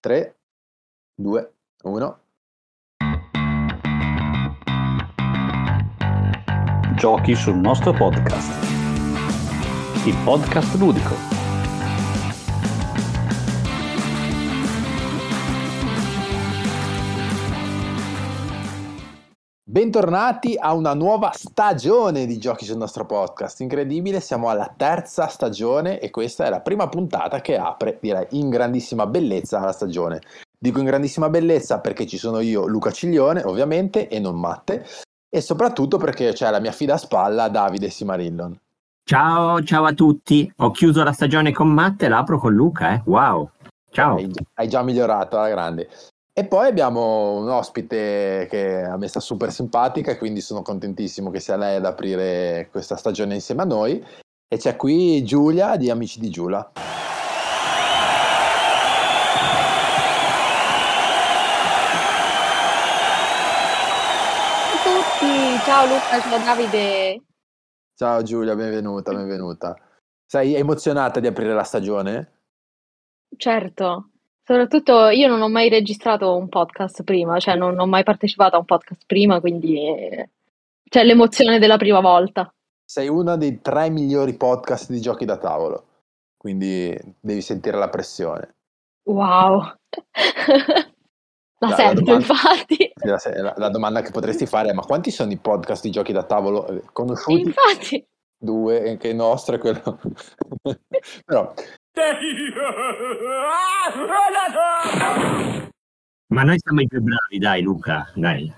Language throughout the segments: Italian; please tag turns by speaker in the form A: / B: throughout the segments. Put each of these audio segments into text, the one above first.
A: 3, 2, 1.
B: Giochi sul nostro podcast. Il podcast ludico.
A: Bentornati a una nuova stagione di Giochi sul nostro podcast. Incredibile, siamo alla terza stagione e questa è la prima puntata che apre, direi, in grandissima bellezza la stagione. Dico in grandissima bellezza perché ci sono io, Luca Ciglione, ovviamente, e non Matte, e soprattutto perché c'è la mia fida spalla, Davide Simarillon.
C: Ciao, ciao a tutti. Ho chiuso la stagione con Matte, l'apro con Luca, eh. Wow. Ciao.
A: Hai, hai già migliorato alla grande. E poi abbiamo un ospite che a me sta super simpatica quindi sono contentissimo che sia lei ad aprire questa stagione insieme a noi. E c'è qui Giulia di Amici di Giulia.
D: Ciao a tutti, ciao Luca, ciao Davide.
A: Ciao Giulia, benvenuta, benvenuta. Sei emozionata di aprire la stagione?
D: Certo, soprattutto io non ho mai registrato un podcast prima, cioè non ho mai partecipato a un podcast prima, quindi c'è l'emozione della prima volta.
A: Sei uno dei tre migliori podcast di giochi da tavolo, quindi devi sentire la pressione.
D: Wow, la
A: La- la
D: sento
A: domanda-
D: infatti.
A: La, la- la domanda che potresti fare è: ma quanti sono i podcast di giochi da tavolo eh, conosciuti?
D: Infatti,
A: Due, eh, che il nostro è quello. Però
C: Ma noi siamo i più bravi, dai Luca, dai.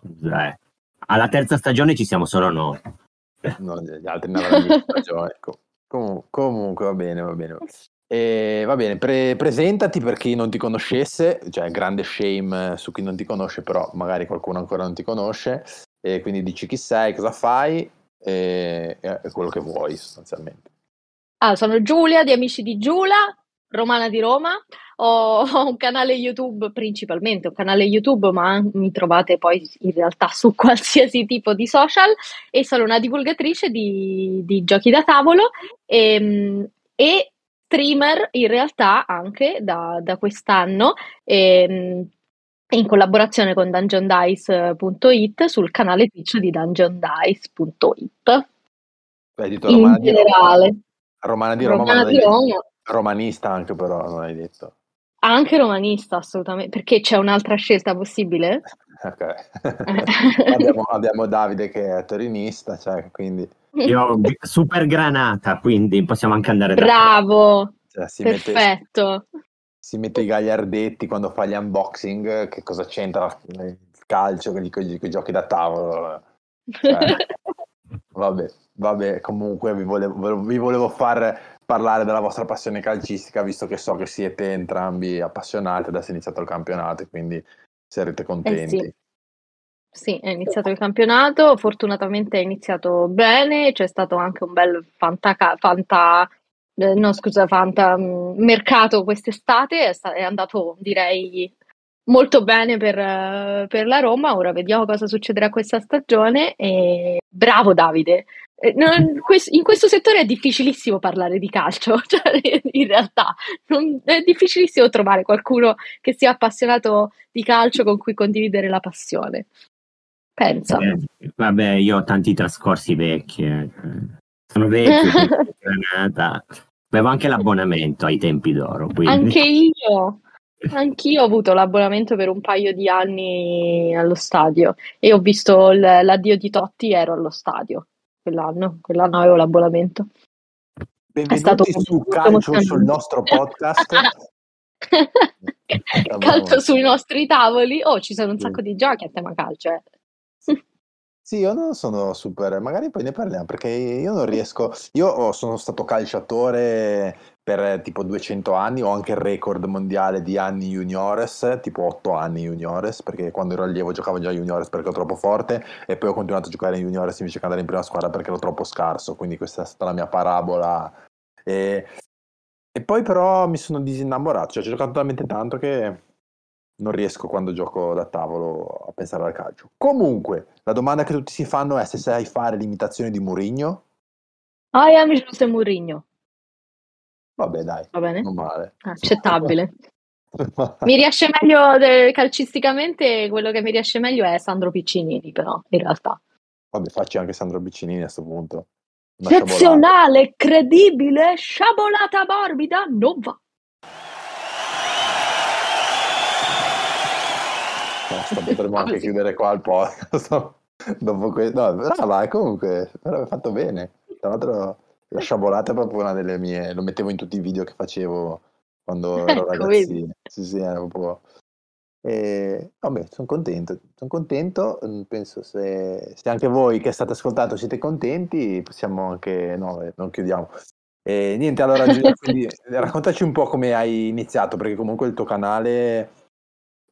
C: Dai. Alla terza stagione ci siamo solo noi.
A: no, gli altri ne avranno ragione. ecco. Comu- comunque va bene, va bene. E, va bene, pre- presentati per chi non ti conoscesse, cioè grande shame eh, su chi non ti conosce, però magari qualcuno ancora non ti conosce, e quindi dici chi sei, cosa fai e, e quello che vuoi sostanzialmente.
D: Ah, sono Giulia di Amici di Giulia, romana di Roma. Ho, ho un canale YouTube principalmente, un canale YouTube, ma mi trovate poi in realtà su qualsiasi tipo di social e sono una divulgatrice di, di giochi da tavolo e, e streamer in realtà anche da, da quest'anno. ehm, in collaborazione con DungeonDice.it sul canale Twitch di DungeonDice.it
A: detto
D: in
A: di Roma,
D: generale.
A: Romana di Roma, ma
D: Romana di Roma,
A: romanista anche però, non hai detto.
D: anche romanista assolutamente, perché c'è un'altra scelta possibile?
A: Ok. abbiamo, abbiamo Davide che è torinista, cioè, quindi
C: Io super granata, quindi possiamo anche andare da
D: Bravo,
A: cioè, si, mette,
D: perfetto.
A: si mette i gagliardetti quando fa gli unboxing, che cosa c'entra il calcio con i giochi da tavolo? Cioè, vabbè, vabbè, comunque vi volevo, vi volevo far parlare della vostra passione calcistica, visto che so che siete entrambi appassionati adesso è iniziato il campionato, quindi sarete contenti.
D: sì. Sì, è iniziato il campionato, fortunatamente è iniziato bene, c'è stato anche un bel fanta, fanta eh, no scusa, fanta mm, mercato quest'estate, è, sta- è andato direi molto bene per, eh, per la Roma, ora vediamo cosa succederà questa stagione e bravo Davide, Eh, in questo settore è difficilissimo parlare di calcio, cioè in realtà non- è difficilissimo trovare qualcuno che sia appassionato di calcio con cui condividere la passione. Pensa.
C: Eh, vabbè, io ho tanti trascorsi vecchi. eh. Sono vecchio. Avevo anche l'abbonamento ai tempi d'oro, quindi...
D: Anche io, anch'io ho avuto l'abbonamento per un paio di anni allo stadio e ho visto l- l'addio di Totti, ero allo stadio quell'anno, quell'anno avevo l'abbonamento.
A: Benvenuti
D: stato
A: su Calcio sul nostro podcast.
D: Calcio sui nostri tavoli, oh ci sono un sacco di giochi a tema calcio. eh.
A: Sì, io non sono super, magari poi ne parliamo perché io non riesco, io sono stato calciatore per eh, tipo 200 anni, ho anche il record mondiale di anni juniores, tipo 8 anni juniores, perché quando ero allievo giocavo già juniores perché ero troppo forte e poi ho continuato a giocare in juniores invece che andare in prima squadra perché ero troppo scarso, quindi questa è stata la mia parabola. E, e poi però mi sono disinnamorato, cioè ci ho giocato talmente tanto che non riesco quando gioco da tavolo a pensare al calcio. Comunque, la domanda che tutti si fanno è se sai fare l'imitazione di.
D: Ah, e amici José Mourinho,
A: Vabbè, dai,
D: va bene?
A: non male.
D: Accettabile. Mi riesce meglio de- calcisticamente, quello che mi riesce meglio è Sandro Piccinini, però, in realtà.
A: Vabbè, facci anche Sandro Piccinini a questo punto. Una sciabolata.
D: Eccezionale, credibile, sciabolata morbida, non va.
A: Basta, potremmo anche chiudere qua il podcast. Dopo que- no, brava, comunque, però hai fatto bene. Tra l'altro, la sciabolata è proprio una delle mie. Lo mettevo in tutti i video che facevo quando ero ragazzino. Sì, sì, era proprio. E, vabbè, sono contento, sono contento. mm, Penso se, se anche voi che state ascoltando siete contenti, possiamo anche. No, eh, non chiudiamo. E niente, allora Giulia, quindi raccontaci un po' come hai iniziato, perché comunque il tuo canale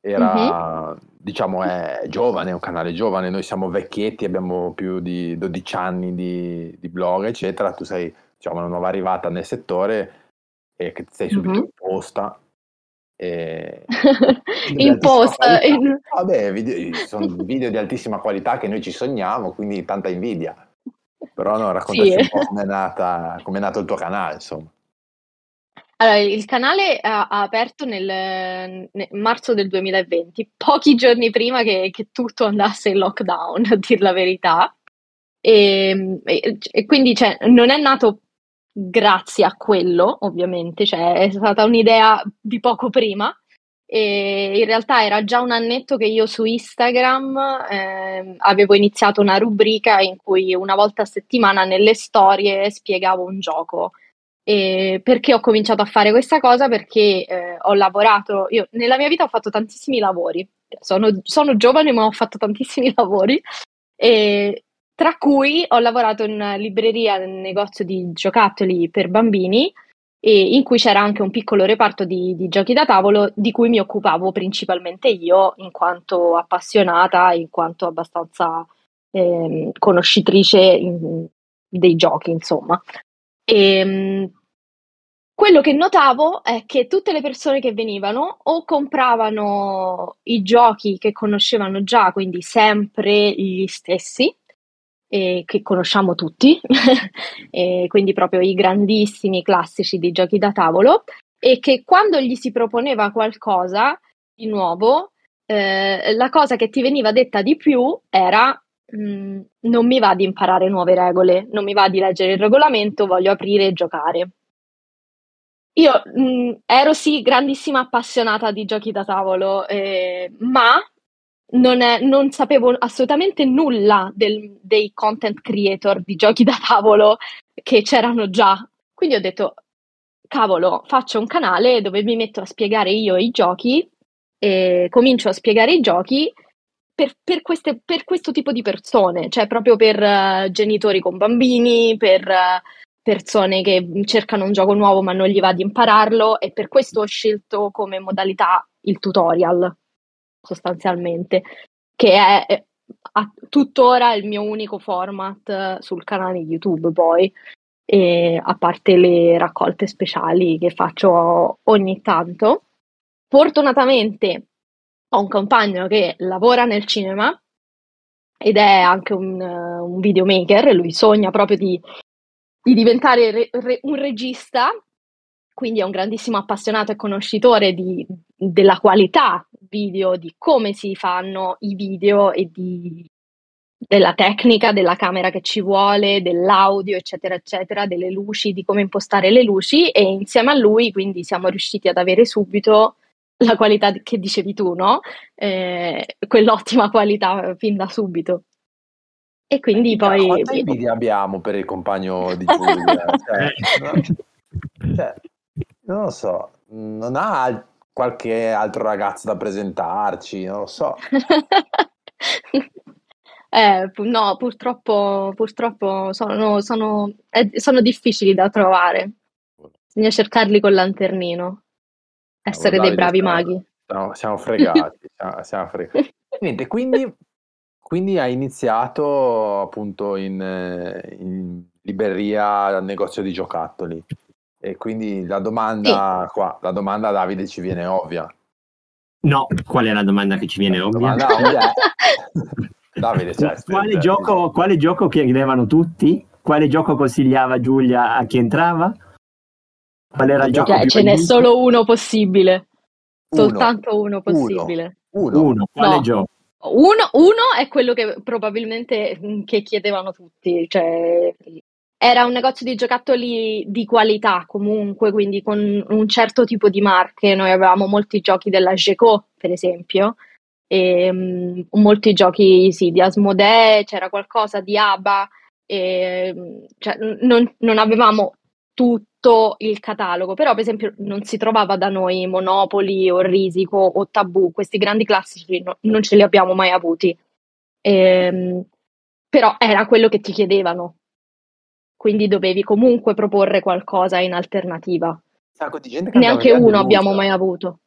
A: era, diciamo, è giovane, è un canale giovane, noi siamo vecchietti, abbiamo più di 12 anni di, di blog, eccetera, tu sei, diciamo, una nuova arrivata nel settore e che ti sei subito
D: Mhm.
A: imposta. E...
D: Imposta. in-
A: Vabbè, video, sono video di altissima qualità che noi ci sogniamo, quindi tanta invidia. Però no, raccontaci
D: Sì.
A: un po' com'è nata, com'è nato il tuo canale, insomma.
D: Allora, il canale ha, ha aperto nel, nel marzo del 2020, pochi giorni prima che, che tutto andasse in lockdown, a dir la verità. E, e- e quindi cioè, non è nato grazie a quello, ovviamente, cioè, è stata un'idea di poco prima. E in realtà era già un annetto che io su Instagram ehm, avevo iniziato una rubrica in cui una volta a settimana nelle storie spiegavo un gioco. E perché ho cominciato a fare questa cosa? Perché eh, ho lavorato, io nella mia vita ho fatto tantissimi lavori, sono, sono giovane ma ho fatto tantissimi lavori, e tra cui ho lavorato in libreria, nel negozio di giocattoli per bambini, in cui c'era anche un piccolo reparto di, di giochi da tavolo di cui mi occupavo principalmente io, in quanto appassionata, in quanto abbastanza ehm, conoscitrice in- dei giochi, insomma. E, mh, quello che notavo è che tutte le persone che venivano o compravano i giochi che conoscevano già, quindi sempre gli stessi, e che conosciamo tutti, e quindi proprio i grandissimi classici dei giochi da tavolo, e che quando gli si proponeva qualcosa di nuovo, eh, la cosa che ti veniva detta di più era mm, non mi va di imparare nuove regole, non mi va di leggere il regolamento, voglio aprire e giocare. Io mm, ero sì grandissima appassionata di giochi da tavolo, eh, ma non, è- non sapevo assolutamente nulla del- dei content creator di giochi da tavolo che c'erano già. Quindi ho detto, cavolo, faccio un canale dove mi metto a spiegare io i giochi e comincio a spiegare i giochi per, per queste- per questo tipo di persone, cioè proprio per eh, genitori con bambini, per eh, persone che cercano un gioco nuovo ma non gli va di impararlo e per questo ho scelto come modalità il tutorial, sostanzialmente, che è a- tuttora il mio unico format eh, sul canale YouTube poi, e a parte le raccolte speciali che faccio ogni tanto. Fortunatamente ho un compagno che lavora nel cinema ed è anche un, eh, un videomaker, lui sogna proprio di, di diventare re- re- un regista, quindi è un grandissimo appassionato e conoscitore di- della qualità video, di come si fanno i video e di- della tecnica, della camera che ci vuole, dell'audio, eccetera, eccetera, delle luci, di come impostare le luci e insieme a lui quindi siamo riusciti ad avere subito la qualità che dicevi tu, no? Eh, quell'ottima qualità fin da subito. E quindi
A: Invidia,
D: poi
A: quanta invidia abbiamo per il compagno di Giulia? Cioè, no? Cioè, non lo so, non ha al- qualche altro ragazzo da presentarci, non lo so.
D: Eh, no, purtroppo, purtroppo sono, sono, eh, sono difficili da trovare. Bisogna cercarli col lanternino, essere dei bravi maghi.
A: Siamo, siamo fregati, siamo, siamo fregati. Niente, quindi, quindi hai iniziato appunto in, in libreria al negozio di giocattoli. E quindi la domanda qua, la domanda a Davide ci viene ovvia.
C: No, qual è la domanda che ci viene
A: La
C: ovvia?
A: ovvia. Davide, cioè,
C: quale, gioco, quale gioco chiedevano tutti? Quale gioco consigliava Giulia a chi entrava? Qual era il gioco
D: Cioè,
C: più
D: ce n'è solo uno possibile.
A: Uno.
D: Soltanto uno possibile.
A: Uno.
C: Uno, quale
D: No.
C: gioco?
D: Uno, uno è quello che probabilmente mm, che chiedevano tutti, cioè era un negozio di giocattoli di qualità comunque, quindi con un certo tipo di marche. Noi avevamo molti giochi della Geco, per esempio, e mm, molti giochi sì, di Asmodee, c'era qualcosa di ABBA, e, mm, cioè, non, non avevamo tutto il catalogo, però per esempio non si trovava da noi Monopoli o Risico o Tabù, questi grandi classici no- non ce li abbiamo mai avuti. Ehm, però era quello che ti chiedevano, quindi dovevi comunque proporre qualcosa in alternativa.
A: Un sacco di gente che andava
D: Neanche
A: via
D: uno abbiamo mai avuto.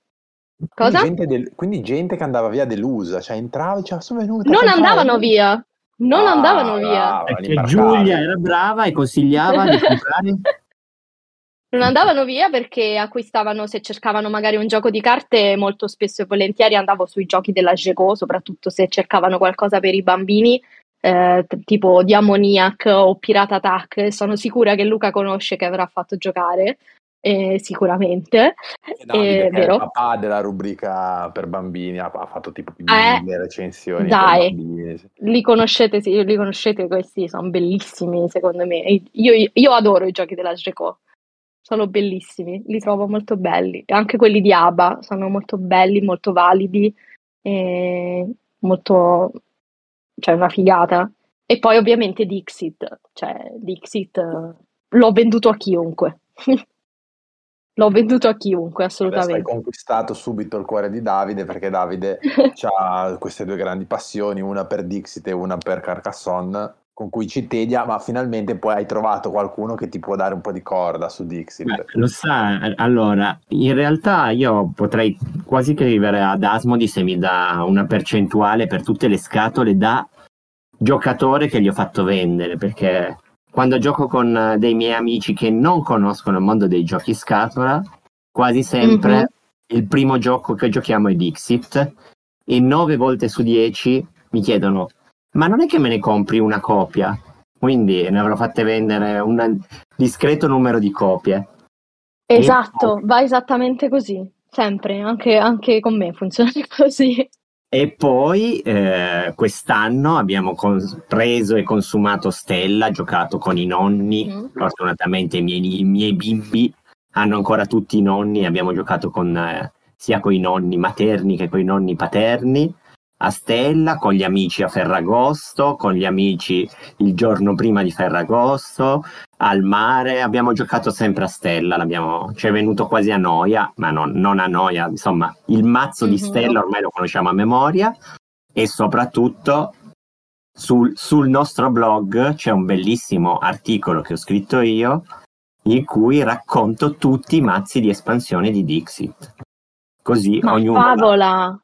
A: Quindi
D: Cosa?
A: gente, del- quindi gente che andava via delusa, cioè entrava e diceva sono venuta.
D: Non
A: a comprare".
D: andavano via, non
A: Ah,
D: andavano via.
A: brava,
C: Perché
A: l'imbarcavi.
C: Giulia era brava e consigliava di comprare.
D: Non andavano via perché acquistavano, se cercavano magari un gioco di carte, molto spesso e volentieri andavo sui giochi della Geco, soprattutto se cercavano qualcosa per i bambini, eh, tipo Diamoniac o Pirata Attack. Sono sicura che Luca conosce che avrà fatto giocare, eh, sicuramente.
A: E Davide,
D: Eh,
A: è il
D: vero?
A: papà della rubrica per bambini, ha, ha fatto tipo
D: Eh,
A: mille recensioni
D: dai. Li conoscete, sì, li conoscete questi, sono bellissimi secondo me. Io, io adoro i giochi della Geco, sono bellissimi, li trovo molto belli. Anche quelli di ABBA sono molto belli, molto validi, molto, cioè una figata. E poi ovviamente Dixit, cioè Dixit eh, l'ho venduto a chiunque. L'ho venduto a chiunque,
A: Adesso hai
D: assolutamente.
A: conquistato subito il cuore di Davide perché Davide ha queste due grandi passioni, una per Dixit e una per Carcassonne, con cui ci tedia, ma finalmente poi hai trovato qualcuno che ti può dare un po' di corda su Dixit.
C: Beh, lo sa, allora, in realtà io potrei quasi che arrivare ad Asmodi se mi dà una percentuale per tutte le scatole da giocatore che gli ho fatto vendere, perché quando gioco con eh, dei miei amici che non conoscono il mondo dei giochi scatola, quasi sempre
D: Mhm.
C: il primo gioco che giochiamo è Dixit e nove volte su dieci mi chiedono ma non è che me ne compri una copia? Quindi ne avrò fatte vendere un discreto numero di copie.
D: Esatto, va esattamente così, sempre, anche, anche con me funziona così.
C: E poi eh, quest'anno abbiamo cons- preso e consumato Stella, giocato con i nonni.
D: Mm.
C: Fortunatamente i miei, i miei bimbi hanno ancora tutti i nonni. Abbiamo giocato con, eh, sia con i nonni materni che con i nonni paterni a Stella, con gli amici a Ferragosto, con gli amici il giorno prima di Ferragosto, al mare. Abbiamo giocato sempre a Stella, l'abbiamo- ci è venuto quasi a noia, ma non, non a noia, insomma, il mazzo di
D: Mhm.
C: Stella ormai lo conosciamo a memoria e soprattutto sul, sul nostro blog c'è un bellissimo articolo che ho scritto io in cui racconto tutti i mazzi di espansione di Dixit. Così
D: Ma
C: ognuno
D: favola,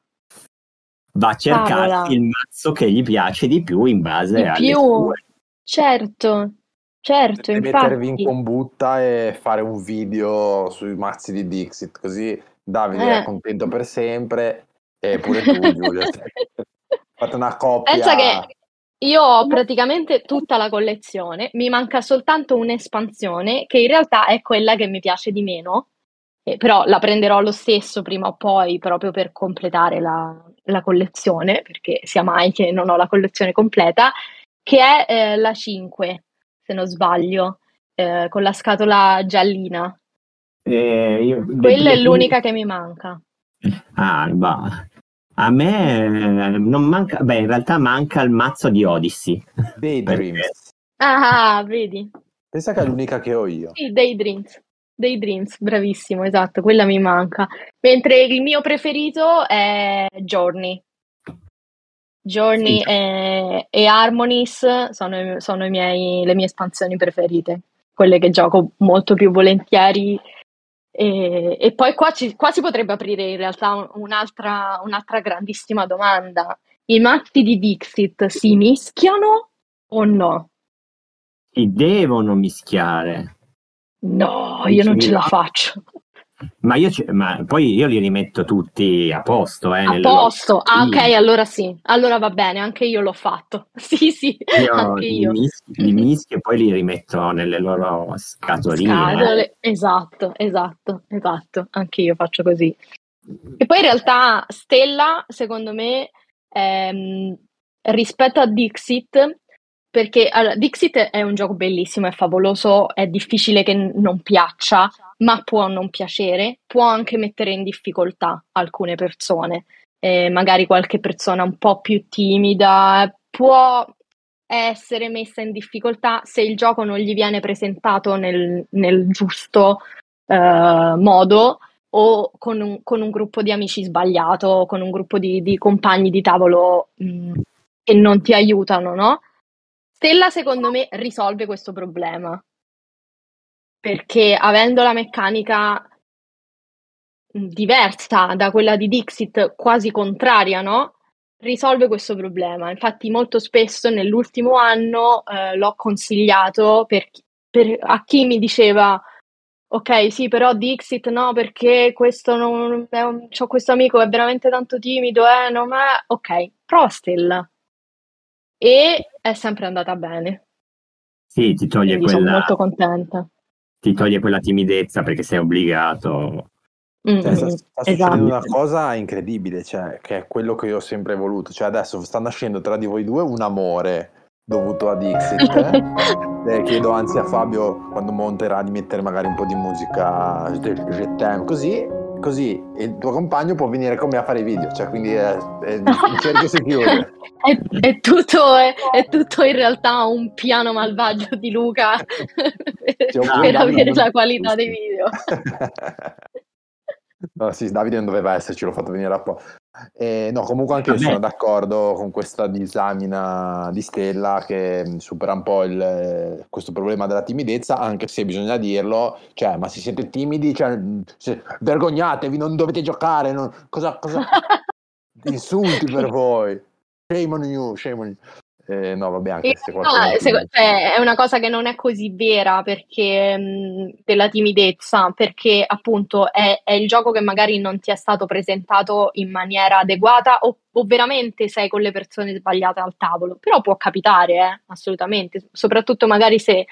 C: va a cercarsi
D: favola.
C: il mazzo che gli piace di più in base
D: Di
C: alle
D: più.
C: sue.
D: certo, certo,
A: Potete mettervi in
D: infatti.
A: combutta e fare un video sui mazzi di Dixit, così Davide
D: Eh.
A: è contento per sempre e pure tu, Giulia. Fate una coppia.
D: Pensa che io ho praticamente tutta la collezione, mi manca soltanto un'espansione che in realtà è quella che mi piace di meno, eh, però la prenderò lo stesso prima o poi proprio per completare la, la collezione, perché sia mai che non ho la collezione completa, che è eh, la 5, se non sbaglio, eh, con la scatola giallina.
C: Eh, io-
D: Quella è l'unica che mi manca.
C: Ah, bah. A me eh, non manca, beh, in realtà manca il mazzo di Odyssey.
A: Daydreams.
D: Ah, vedi?
A: Pensa che è l'unica che ho io.
D: Sì, Daydreams. Daydreams, bravissimo, esatto, quella mi manca. Mentre il mio preferito è Journey. Journey
C: Sì.
D: e, e Harmonies sono, sono i miei- le mie espansioni preferite, quelle che gioco molto più volentieri. E, e poi qua, ci- qua si potrebbe aprire in realtà un'altra, un'altra grandissima domanda. I mazzi di Dixit si mischiano o no?
C: Si devono mischiare.
D: No, io non ce la faccio.
C: Ma, io ma poi io li rimetto tutti a posto. Eh,
D: A posto, ah, ok, allora sì, allora va bene, anche io l'ho fatto. Sì, sì,
C: Io
D: anche
C: li,
D: io.
C: mis- li mischio e poi li rimetto nelle loro scatoline.
D: Scatole, esatto, esatto, esatto, anche io faccio così. E poi in realtà Stella, secondo me, ehm, rispetto a Dixit, perché allora, Dixit è un gioco bellissimo, è favoloso, è difficile che non piaccia, ma può non piacere, può anche mettere in difficoltà alcune persone, eh, magari qualche persona un po' più timida, può essere messa in difficoltà se il gioco non gli viene presentato nel, nel giusto eh, modo o con un, con un, gruppo di amici sbagliato, o con un gruppo di, di compagni di tavolo mh, che non ti aiutano, no? Stella, secondo me, risolve questo problema perché avendo la meccanica diversa da quella di Dixit, quasi contraria, no? Risolve questo problema. Infatti, molto spesso nell'ultimo anno eh, l'ho consigliato per, per, a chi mi diceva Ok, sì, però Dixit no, perché questo non è un, c'ho questo amico, è veramente tanto timido, eh, non è... Ok, prova Stella. E è sempre andata bene.
C: Sì, ti toglie
D: Quindi
C: quella...
D: sono molto contenta.
C: Ti toglie quella timidezza perché sei obbligato.
A: Mm, cioè, sta, sta esatto. una cosa incredibile, cioè, che è quello che io ho sempre voluto. Cioè, adesso sta nascendo tra di voi due un amore dovuto a Dixit. eh, chiedo anzi a Fabio quando monterà di mettere magari un po' di musica così, così il tuo compagno può venire con me a fare i video, cioè quindi è, è, il cerchio si chiude.
D: È, è, tutto, è, è, tutto, in realtà un piano malvagio di Luca per, per avere la qualità dei video.
A: No, sì, Davide non doveva esserci, l'ho fatto venire apposta. Eh, no, comunque anche io sono d'accordo con questa disamina di Stella che mm, supera un po' il, questo problema della timidezza, anche se bisogna dirlo, cioè, ma se siete timidi, cioè, mm, se, vergognatevi, non dovete giocare, non, cosa, cosa... insulti per voi. Shame on you, shame on you. Eh, no, vabbè, anche se qualcuno...
D: se, cioè, è una cosa che non è così vera perché mh, della timidezza, perché appunto è, è, il gioco che magari non ti è stato presentato in maniera adeguata o, o, veramente sei con le persone sbagliate al tavolo. Però può capitare, eh, assolutamente, soprattutto magari se,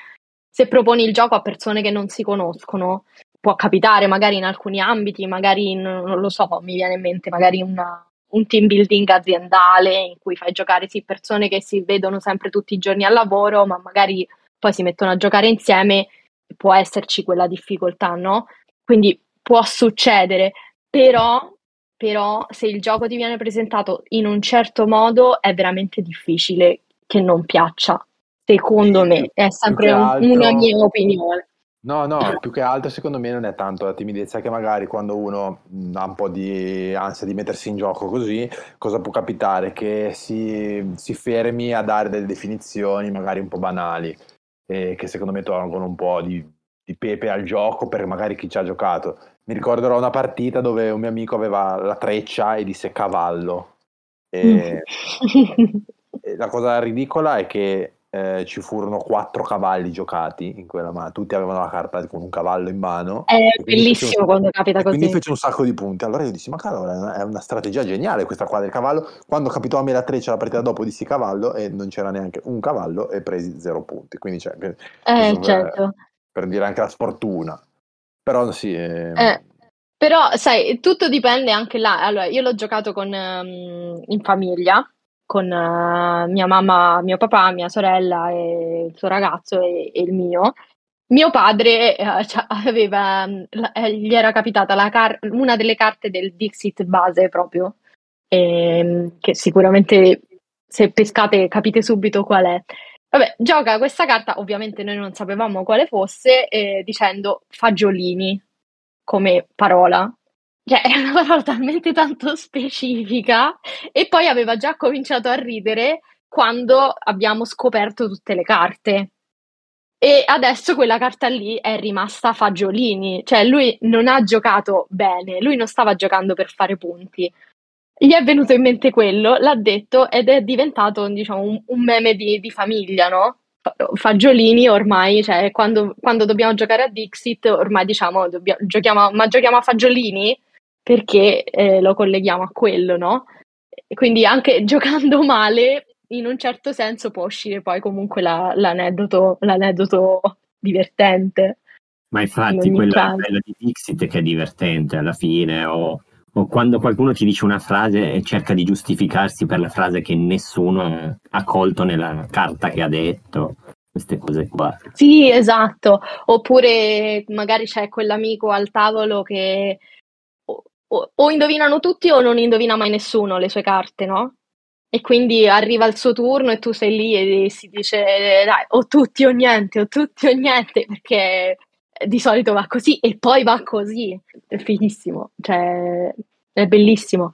D: se proponi il gioco a persone che non si conoscono. Può capitare magari in alcuni ambiti, magari in, non lo so, mi viene in mente magari una, un team building aziendale in cui fai giocare sì persone che si vedono sempre tutti i giorni al lavoro, ma magari poi si mettono a giocare insieme, può esserci quella difficoltà, no? Quindi può succedere, però, però se il gioco ti viene presentato in un certo modo è veramente difficile che non piaccia. Secondo me, è sempre un, una mia opinione.
A: No, no, più che altro secondo me non è tanto la timidezza che magari quando uno ha un po' di ansia di mettersi in gioco così, cosa può capitare? Che si, si fermi a dare delle definizioni magari un po' banali, e che secondo me tolgono un po' di, di pepe al gioco per magari chi ci ha giocato. Mi ricorderò una partita dove un mio amico aveva la treccia e disse cavallo. E, e la cosa ridicola è che eh, ci furono quattro cavalli giocati in quella mano, tutti avevano la carta con un cavallo in mano.
D: È bellissimo un, quando capita così.
A: Quindi fece un sacco di punti. Allora io dissi, ma cavolo, è una strategia geniale questa qua del cavallo. Quando capitò a me la treccia la partita dopo dissi cavallo e non c'era neanche un cavallo e presi zero punti. Quindi cioè,
D: eh, certo.
A: per dire anche la sfortuna. Però sì...
D: Eh, eh, però sai, tutto dipende anche là. Allora, io l'ho giocato con, um, in famiglia con uh, mia mamma, mio papà, mia sorella e il suo ragazzo e, e il mio. Mio padre uh, aveva, uh, gli era capitata car- una delle carte del Dixit base proprio, ehm, che sicuramente se pescate capite subito qual è. Vabbè, gioca questa carta, ovviamente noi non sapevamo quale fosse, eh, dicendo fagiolini come parola. Cioè, è una parola talmente tanto specifica e poi aveva già cominciato a ridere quando abbiamo scoperto tutte le carte. E adesso quella carta lì è rimasta fagiolini, cioè lui non ha giocato bene, lui non stava giocando per fare punti. Gli è venuto in mente quello, l'ha detto ed è diventato diciamo, un, un meme di, di, famiglia, no? Fagiolini ormai, cioè quando, quando dobbiamo giocare a Dixit, ormai diciamo, dobbiamo, giochiamo, ma giochiamo a fagiolini? Perché eh, lo colleghiamo a quello, no? Quindi anche giocando male, in un certo senso può uscire poi comunque la, l'aneddoto, l'aneddoto divertente.
C: Ma infatti quella, quella, di Dixit che è divertente alla fine, o, o quando qualcuno ti dice una frase e cerca di giustificarsi per la frase che nessuno ha colto nella carta che ha detto, queste cose qua.
D: Sì, esatto. Oppure magari c'è quell'amico al tavolo che o, o- indovinano tutti o non indovina mai nessuno le sue carte, no? E quindi arriva il suo turno e tu sei lì e si dice, dai, o tutti o niente, o tutti o niente, perché di solito va così e poi va così. È fighissimo, cioè è bellissimo.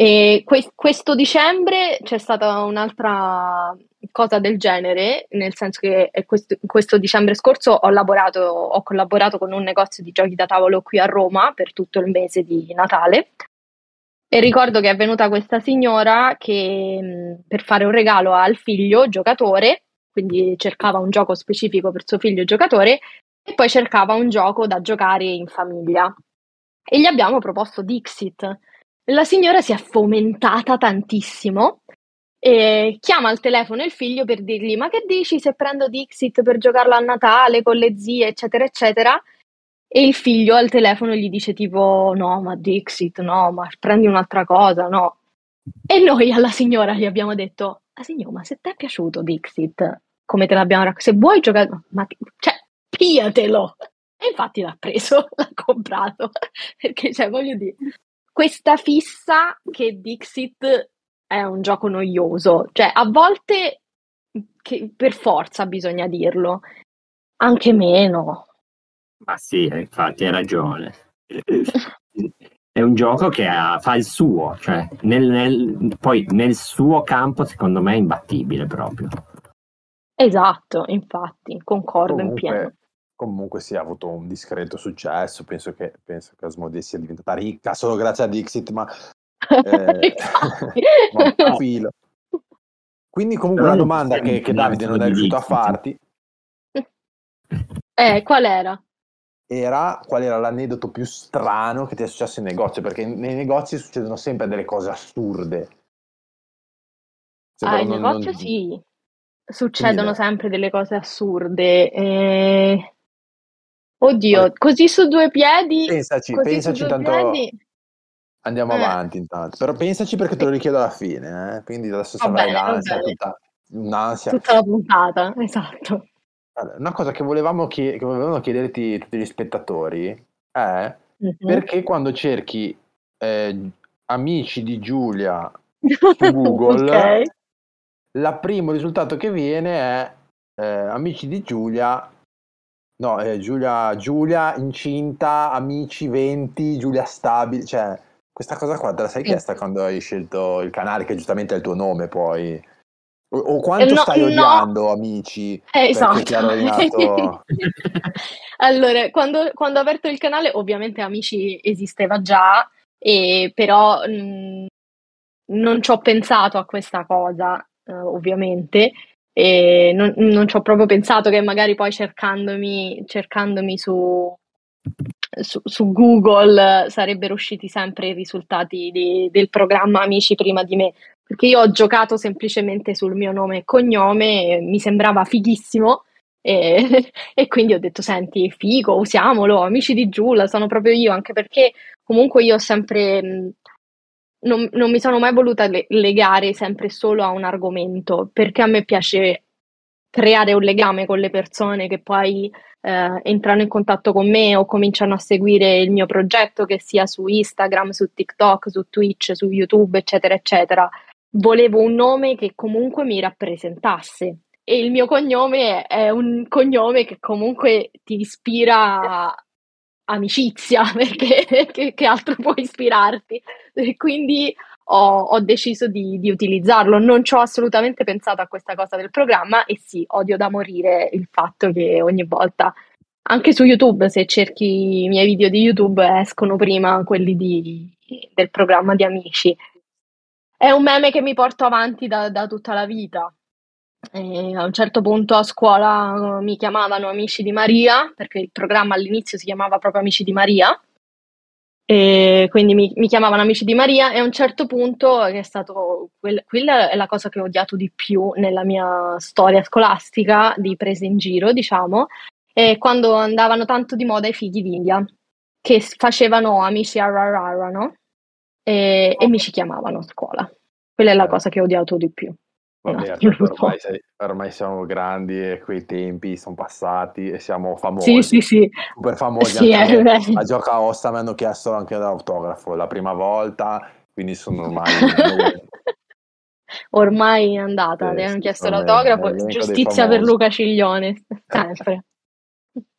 D: E que- questo dicembre c'è stata un'altra cosa del genere, nel senso che eh, questo, questo dicembre scorso ho lavorato, ho collaborato con un negozio di giochi da tavolo qui a Roma per tutto il mese di Natale. E ricordo che è venuta questa signora che mh, per fare un regalo al figlio giocatore, quindi cercava un gioco specifico per suo figlio giocatore, e poi cercava un gioco da giocare in famiglia. E gli abbiamo proposto Dixit. La signora si è fomentata tantissimo e chiama al telefono il figlio per dirgli: Ma che dici se prendo Dixit per giocarlo a Natale con le zie, eccetera, eccetera? E il figlio al telefono gli dice tipo: No, ma Dixit, no, ma prendi un'altra cosa, no. E noi alla signora gli abbiamo detto: Ah, signora, ma se ti è piaciuto Dixit, come te l'abbiamo raccontato, se vuoi giocare, ma cioè, pigliatelo. E infatti l'ha preso, l'ha comprato, perché cioè, voglio dire, questa fissa che Dixit è un gioco noioso, cioè a volte che per forza bisogna dirlo, anche meno.
C: Ma sì, infatti hai ragione. È un gioco che ha- fa il suo, cioè nel- nel- poi nel suo campo secondo me è imbattibile proprio.
D: Esatto, infatti, concordo in pieno.
A: Comunque, sì, ha avuto un discreto successo. Penso che, penso che Asmodee sia diventata ricca solo grazie a Dixit, ma eh, un profilo. Quindi comunque
C: Però
A: una domanda che, che Davide non è riuscito a farti
D: Eh, qual era?
A: era qual era l'aneddoto più strano che ti è successo in negozio, perché nei negozi succedono sempre delle cose assurde. Se
D: Ah, in
A: non-
D: negozio
A: non-
D: sì, succedono
A: dai.
D: sempre delle cose assurde. eh, Oddio, così su due piedi,
A: Pensaci, pensaci, tanto
D: piedi.
A: andiamo
D: Eh.
A: avanti intanto. Però pensaci perché te lo richiedo alla fine, eh? Quindi adesso
D: va
A: l'ansia, tutta un'ansia.
D: Tutta la puntata, esatto.
A: Allora, Una cosa che volevamo, chie- che volevamo chiederti tutti gli spettatori è
D: Mhm.
A: perché quando cerchi eh, amici di Giulia su Google,
D: Ok.
A: il primo risultato che viene è eh, amici di Giulia, no, eh, Giulia, Giulia incinta, amici 20, Giulia stabile, cioè questa cosa qua te la sei chiesta quando hai scelto il canale che giustamente è il tuo nome poi? O, o quanto
D: no,
A: stai
D: no.
A: odiando amici
D: Eh, esatto. Allora, quando, quando ho aperto il canale, ovviamente Amici esisteva già, e però mh, non ci ho pensato a questa cosa, eh, ovviamente, e non, non ci ho proprio pensato che magari poi cercandomi, cercandomi su, su, su Google sarebbero usciti sempre i risultati di- del programma Amici prima di me, perché io ho giocato semplicemente sul mio nome e cognome, mi sembrava fighissimo. E, e quindi ho detto: Senti, figo, usiamolo, amici di Giulia, sono proprio io, anche perché comunque io ho sempre. mh, Non, non mi sono mai voluta le- legare sempre solo a un argomento, perché a me piace creare un legame con le persone che poi eh, entrano in contatto con me o cominciano a seguire il mio progetto, che sia su Instagram, su TikTok, su Twitch, su YouTube, eccetera, eccetera. Volevo un nome che comunque mi rappresentasse. E il mio cognome è un cognome che comunque ti ispira amicizia, perché che, che altro può ispirarti? Quindi ho, ho deciso di, di utilizzarlo. Non ci ho assolutamente pensato a questa cosa del programma e sì, odio da morire il fatto che ogni volta, anche su YouTube, se cerchi i miei video di YouTube, escono prima quelli di- del programma di amici. È un meme che mi porto avanti da, da tutta la vita. E a un certo punto a scuola eh, mi chiamavano Amici di Maria, perché il programma all'inizio si chiamava proprio Amici di Maria, e quindi mi, mi chiamavano Amici di Maria e a un certo punto, che è stato, quel- quella è la cosa che ho odiato di più nella mia storia scolastica, di prese in giro, diciamo, è quando andavano tanto di moda i figli d'India, che facevano Amici Ararara, no? e, e mi ci chiamavano a scuola. Quella è la cosa che ho odiato di più.
A: Vabbè,
D: No,
A: ormai, sei- ormai siamo grandi e quei tempi sono passati e siamo
D: Sì,
A: famosi,
D: sì, sì.
A: super famosi.
D: Sì, è
A: a Gioca a Ossa mi hanno chiesto anche l'autografo la prima volta, quindi sono ormai
D: Ormai è andata,
A: Sì,
D: le hanno
A: sì,
D: chiesto l'autografo, giustizia per. Luca Ciglione, sempre.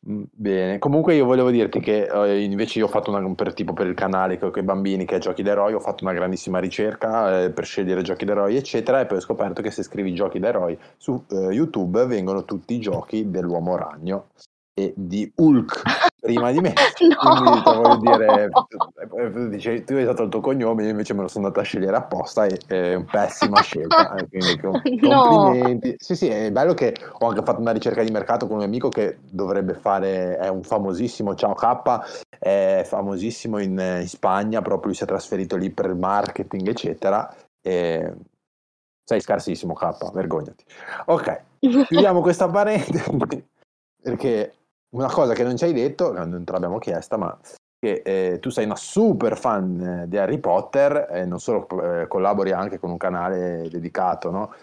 A: Mm, Bene, comunque io volevo dirti che eh, invece io ho fatto una, per, tipo per il canale con i bambini che è Giochi d'Eroi, ho fatto una grandissima ricerca eh, per scegliere Giochi d'Eroi eccetera e poi ho scoperto che se scrivi Giochi d'Eroi su eh, YouTube vengono tutti i giochi dell'Uomo Ragno e di Hulk prima di me. Quindi
D: No!
A: cioè, voglio dire, eh, dice, tu hai usato il tuo cognome, io invece me lo sono andato a scegliere apposta e è una pessima scelta. eh, quindi com-
D: No!
A: complimenti. Sì, sì, è bello che ho anche fatto una ricerca di mercato con un amico che dovrebbe fare, è un famosissimo, ciao K, è famosissimo in, in Spagna, proprio lui si è trasferito lì per il marketing, eccetera. E... Sei scarsissimo K, vergognati. Ok, chiudiamo questa parentesi perché una cosa che non ci hai detto, non te l'abbiamo chiesta, ma che eh, tu sei una super fan eh, di Harry Potter e non solo eh, collabori anche con un canale dedicato, no?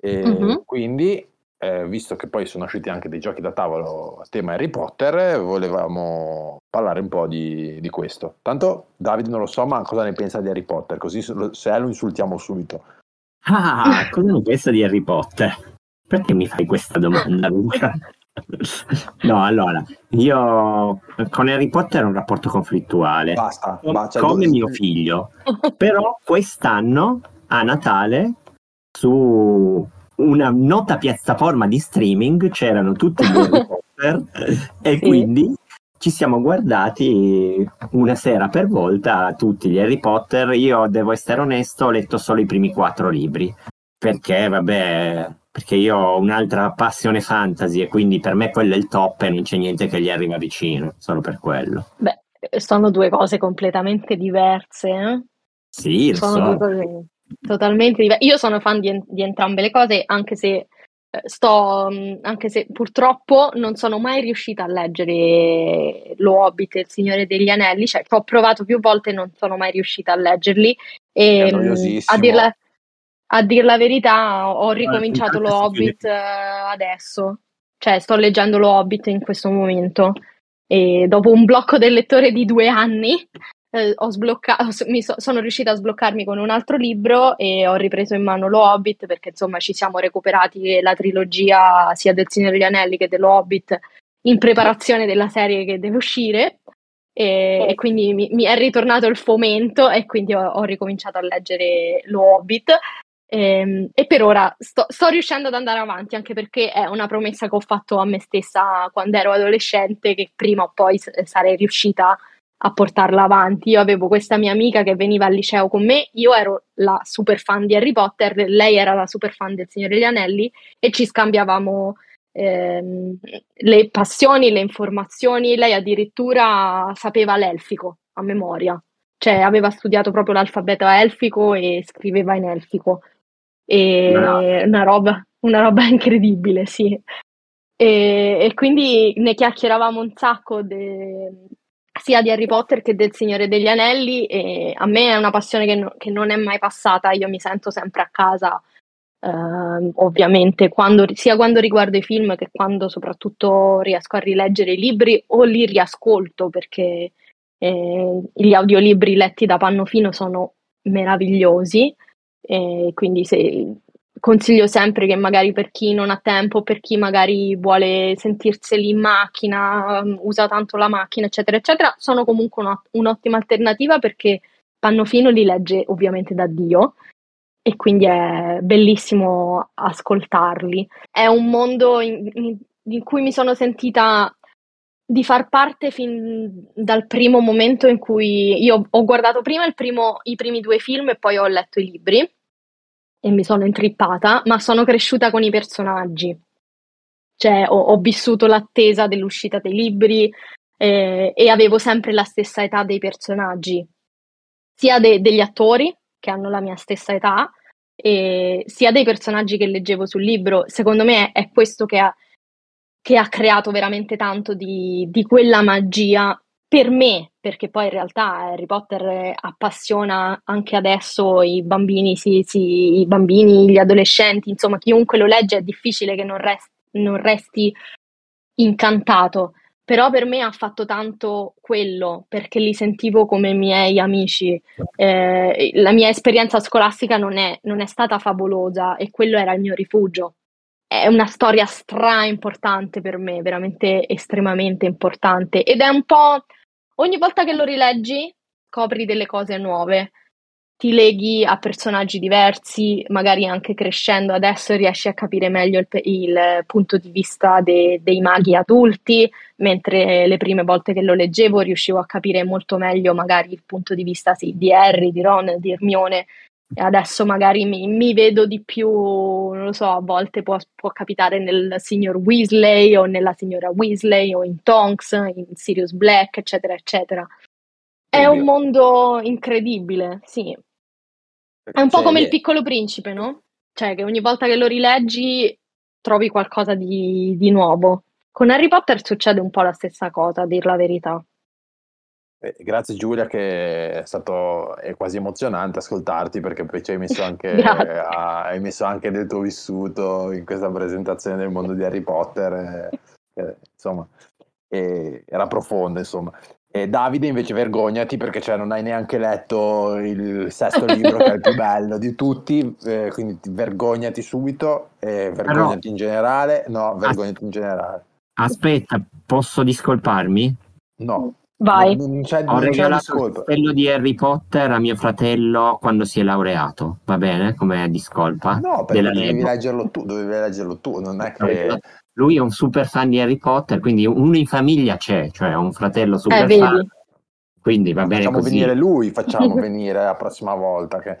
A: E
D: Mhm.
A: quindi, eh, visto che poi sono usciti anche dei giochi da tavolo a tema Harry Potter, volevamo parlare un po' di, di questo. Tanto Davide non lo so, ma cosa ne pensa di Harry Potter? Così se lo- se lo insultiamo subito.
C: Ah, cosa ne pensa di Harry Potter? Perché mi fai questa domanda, Luca? No, allora, io con Harry Potter ho un rapporto conflittuale,
A: Basta, cioè,
C: come
A: do-
C: mio figlio. Però quest'anno, a Natale, su una nota piattaforma di streaming c'erano tutti gli Harry Potter e
D: Sì.
C: quindi ci siamo guardati una sera per volta tutti gli Harry Potter. Io devo essere onesto, ho letto solo i primi quattro libri perché, vabbè, perché io ho un'altra passione fantasy e quindi per me quello è il top e non c'è niente che gli arriva vicino, solo per quello.
D: Beh, sono due cose completamente diverse, eh?
C: Sì,
D: Sono
C: so.
D: due cose totalmente diverse. Io sono fan di, di entrambe le cose, anche se eh, sto, mh, anche se purtroppo non sono mai riuscita a leggere Lo Hobbit e Il Signore degli Anelli, cioè ci ho provato più volte e non sono mai riuscita a leggerli. E,
A: noiosissimo.
D: a dir la, a dir la verità, ho ricominciato
C: intanto
D: Lo Hobbit eh, adesso, cioè sto leggendo Lo Hobbit in questo momento. E dopo un blocco del lettore di due anni, eh, mi so- sono riuscita a sbloccarmi con un altro libro e ho ripreso in mano Lo Hobbit perché insomma ci siamo recuperati la trilogia sia del Signore degli Anelli che dello Hobbit in preparazione della serie che deve uscire e, e quindi mi, mi è ritornato il fomento e quindi ho, ho ricominciato a leggere Lo Hobbit. Ehm, E, per ora sto, sto riuscendo ad andare avanti anche perché è una promessa che ho fatto a me stessa quando ero adolescente che prima o poi s- sarei riuscita a portarla avanti. Io avevo questa mia amica che veniva al liceo con me, io ero la super fan di Harry Potter, lei era la super fan del Signore degli Anelli e ci scambiavamo ehm, le passioni, le informazioni. Lei addirittura sapeva l'elfico a memoria, cioè aveva studiato proprio l'alfabeto elfico e scriveva in elfico. E
C: Brava.
D: una roba, una roba incredibile, sì. E, e quindi ne chiacchieravamo un sacco de- sia di Harry Potter che del Signore degli Anelli e a me è una passione che, no- che non è mai passata, io mi sento sempre a casa, ehm, ovviamente, quando- sia quando riguardo i film che quando soprattutto riesco a rileggere i libri o li riascolto perché eh, gli audiolibri letti da Pannofino sono meravigliosi e quindi se, consiglio sempre che magari per chi non ha tempo, per chi magari vuole sentirseli in macchina, um, usa tanto la macchina, eccetera, eccetera, sono comunque una- un'ottima alternativa perché Pannofino li legge ovviamente da Dio e quindi è bellissimo ascoltarli. È un mondo in, in- in cui mi sono sentita di far parte fin dal primo momento in cui io ho guardato prima primo- i primi due film e poi ho letto i libri e mi sono intrippata, ma sono cresciuta con i personaggi. Cioè, ho, ho vissuto l'attesa dell'uscita dei libri eh, e avevo sempre la stessa età dei personaggi, sia de- degli attori che hanno la mia stessa età, sia dei personaggi che leggevo sul libro. Secondo me è, è questo che ha, che ha creato veramente tanto di, di quella magia per me, perché poi in realtà Harry Potter appassiona anche adesso i bambini, sì, sì, i bambini, gli adolescenti, insomma, chiunque lo legge è difficile che non, resti, non resti incantato. Però per me ha fatto tanto quello, perché li sentivo come miei amici. Eh, la mia esperienza scolastica non è, non è stata favolosa e quello era il mio rifugio è una storia stra importante per me, veramente estremamente importante. Ed è un po' ogni volta che lo rileggi scopri delle cose nuove, ti leghi a personaggi diversi, magari anche crescendo adesso riesci a capire meglio il, il punto di vista de, dei maghi adulti, mentre le prime volte che lo leggevo riuscivo a capire molto meglio magari il punto di vista sì, di Harry, di Ron, di Hermione e adesso magari mi, mi, vedo di più, non lo so, a volte può, può, capitare nel signor Weasley o nella signora Weasley o in Tonks, in Sirius Black, eccetera, eccetera. È un mondo incredibile, sì. È un po' come il piccolo principe, no? Cioè che ogni volta che lo rileggi trovi qualcosa di, di nuovo. Con Harry Potter succede un po' la stessa cosa, a dir la verità.
A: Eh, grazie Giulia che è stato è quasi emozionante ascoltarti perché poi ci hai messo anche, a, hai messo anche del tuo vissuto in questa presentazione del mondo di Harry Potter, eh, eh, insomma, era profondo insomma. E Davide invece vergognati perché cioè, non hai neanche letto il sesto libro che è il più bello di tutti, eh, quindi vergognati subito, e vergognati Però... in generale, no, vergognati in generale.
C: Aspetta, posso discolparmi?
A: No.
D: Vai.
C: Non, c'è, Ho regalato il castello di Harry Potter a mio fratello quando si è laureato, va bene? Come discolpa?
A: No, perché dovevi leggerlo tu, dovevi leggerlo tu, non è che...
C: Lui è un super fan di Harry Potter, quindi uno in famiglia c'è, cioè un fratello super eh, fan. Quindi va bene
A: facciamo
C: così.
A: venire lui, facciamo venire la prossima volta. Che...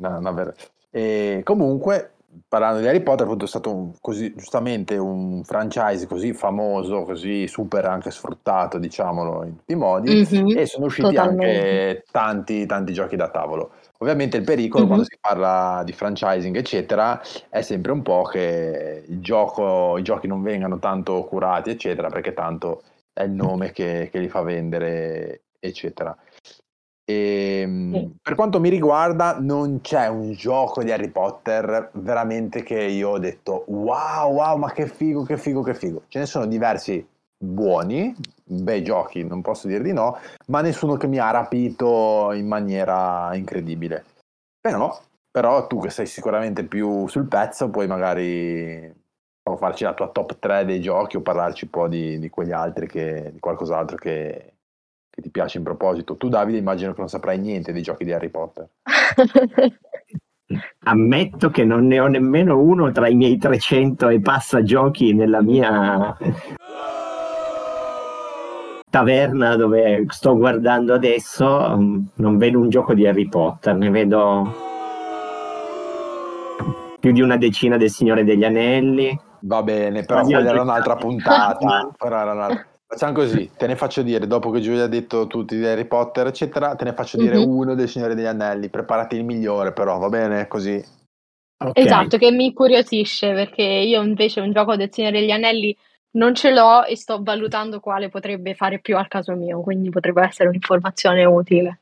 A: No, no, e comunque, parlando di Harry Potter, appunto è stato un, così, giustamente un franchise così famoso, così super anche sfruttato, diciamolo in tutti i modi, mm-hmm, e sono usciti totalmente. anche tanti, tanti giochi da tavolo. Ovviamente il pericolo mm-hmm. quando si parla di franchising, eccetera, è sempre un po' che il gioco, i giochi non vengano tanto curati, eccetera, perché tanto è il nome che, che li fa vendere, eccetera. E, ehm, sì. Per quanto mi riguarda, non c'è un gioco di Harry Potter veramente che io ho detto wow, wow, ma che figo, che figo, che figo. Ce ne sono diversi buoni, bei giochi, non posso dire di no, ma nessuno che mi ha rapito in maniera incredibile. Però, però tu che sei sicuramente più sul pezzo, puoi magari farci la tua top 3 dei giochi o parlarci un po' di, di quegli altri che, di qualcos'altro che, che ti piace in proposito. Tu, Davide, immagino che non saprai niente dei giochi di Harry Potter.
C: Ammetto che non ne ho nemmeno uno tra i miei 300 e passa giochi nella mia taverna dove sto guardando adesso. Non vedo un gioco di Harry Potter, ne vedo più di una decina del Signore degli Anelli.
A: Va bene, però quella era un'altra puntata. però era un'altra... Facciamo così, te ne faccio dire, dopo che Giulia ha detto tutti di Harry Potter, eccetera, te ne faccio dire mm-hmm. uno del Signore degli Anelli. Preparati il migliore, però, va bene? Così.
D: Okay. Esatto, che mi incuriosisce, perché io invece un gioco del Signore degli Anelli non ce l'ho e sto valutando quale potrebbe fare più al caso mio, quindi potrebbe essere un'informazione utile.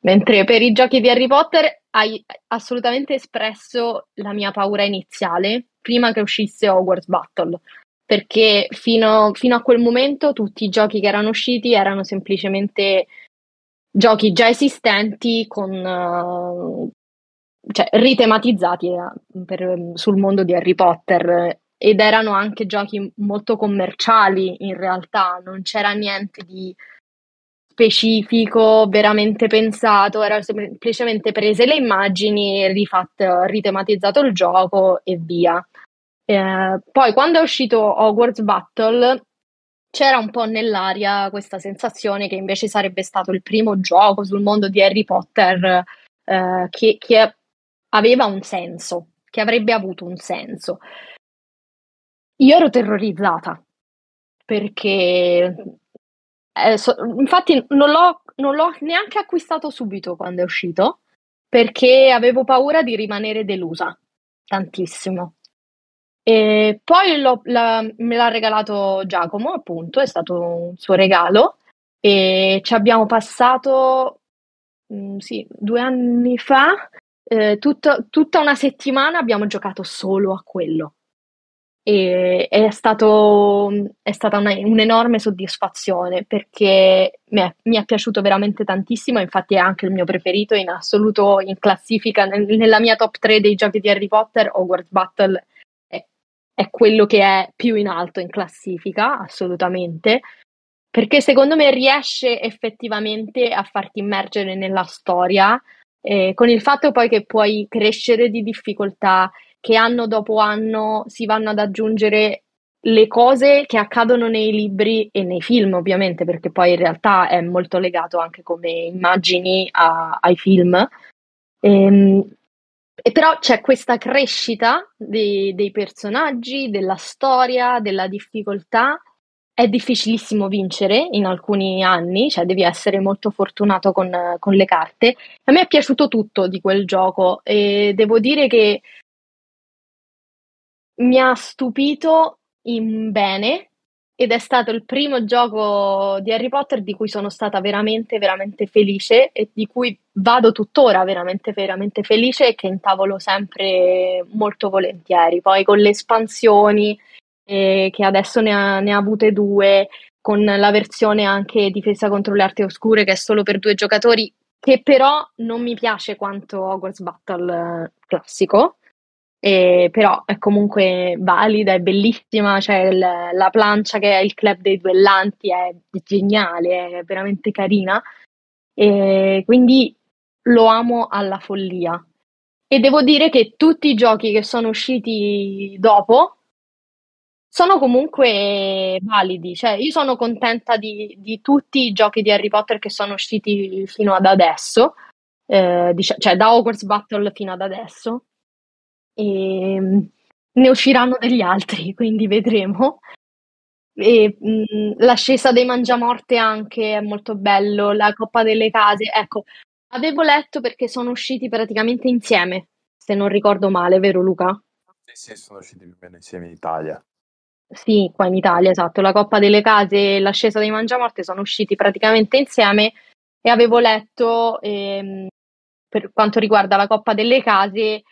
D: Mentre per i giochi di Harry Potter hai assolutamente espresso la mia paura iniziale prima che uscisse Hogwarts Battle perché fino, fino, a quel momento tutti i giochi che erano usciti erano semplicemente giochi già esistenti con, uh, cioè, ritematizzati uh, per, sul mondo di Harry Potter. Ed erano anche giochi molto commerciali in realtà, non c'era niente di specifico, veramente pensato, era semplicemente prese le immagini, rifatto, ritematizzato il gioco e via. Eh, poi quando è uscito Hogwarts Battle c'era un po' nell'aria questa sensazione che invece sarebbe stato il primo gioco sul mondo di Harry Potter eh, che, che aveva un senso, che avrebbe avuto un senso. Io ero terrorizzata perché eh, so, infatti non l'ho, non l'ho, neanche acquistato subito quando è uscito perché avevo paura di rimanere delusa tantissimo. E poi la- me l'ha regalato Giacomo, appunto, è stato un suo regalo. e ci abbiamo passato, mm, sì, due anni fa, eh, tutto- tutta una settimana abbiamo giocato solo a quello. E è stato, è stata una- un'enorme soddisfazione perché mi è, mi è piaciuto veramente tantissimo, infatti è anche il mio preferito in assoluto in classifica, nel- nella mia top 3 dei giochi di Harry Potter, Hogwarts Battle è, quello che è più in alto in classifica, assolutamente, perché secondo me riesce effettivamente a farti immergere nella storia, eh, con il fatto poi che puoi crescere di difficoltà che anno dopo anno si vanno ad aggiungere le cose che accadono nei libri e nei film, ovviamente, perché poi in realtà è molto legato anche come immagini a- ai film. Ehm, e però c'è questa crescita dei, dei personaggi, della storia, della difficoltà. È difficilissimo vincere in alcuni anni, cioè devi essere molto fortunato con, con le carte. A me è piaciuto tutto di quel gioco e devo dire che mi ha stupito in bene ed è stato il primo gioco di Harry Potter di cui sono stata veramente, veramente felice e di cui vado tuttora veramente, veramente felice e che intavolo sempre molto volentieri. Poi con le espansioni, eh, che adesso ne ha, ne ha avute due, con la versione anche difesa contro le arti oscure che è solo per due giocatori, che però non mi piace quanto Hogwarts Battle eh, classico e però è comunque valida, è bellissima, cioè il- la plancia che è il club dei duellanti è geniale, è veramente carina. E quindi lo amo alla follia. E devo dire che tutti i giochi che sono usciti dopo sono comunque validi, cioè io sono contenta di, di tutti i giochi di Harry Potter che sono usciti fino ad adesso, eh, dicia- cioè da Hogwarts Battle fino ad adesso e mm, ne usciranno degli altri, quindi vedremo. E, mh, l'ascesa dei Mangiamorte anche è molto bello, la Coppa delle Case, ecco, avevo letto perché sono usciti praticamente insieme, se non ricordo male, vero Luca?
A: Sì, sì, sono usciti più o meno insieme in Italia.
D: Sì, qua in Italia, esatto, la Coppa delle Case e l'ascesa dei Mangiamorte sono usciti praticamente insieme e avevo letto ehm, per quanto riguarda la Coppa delle Case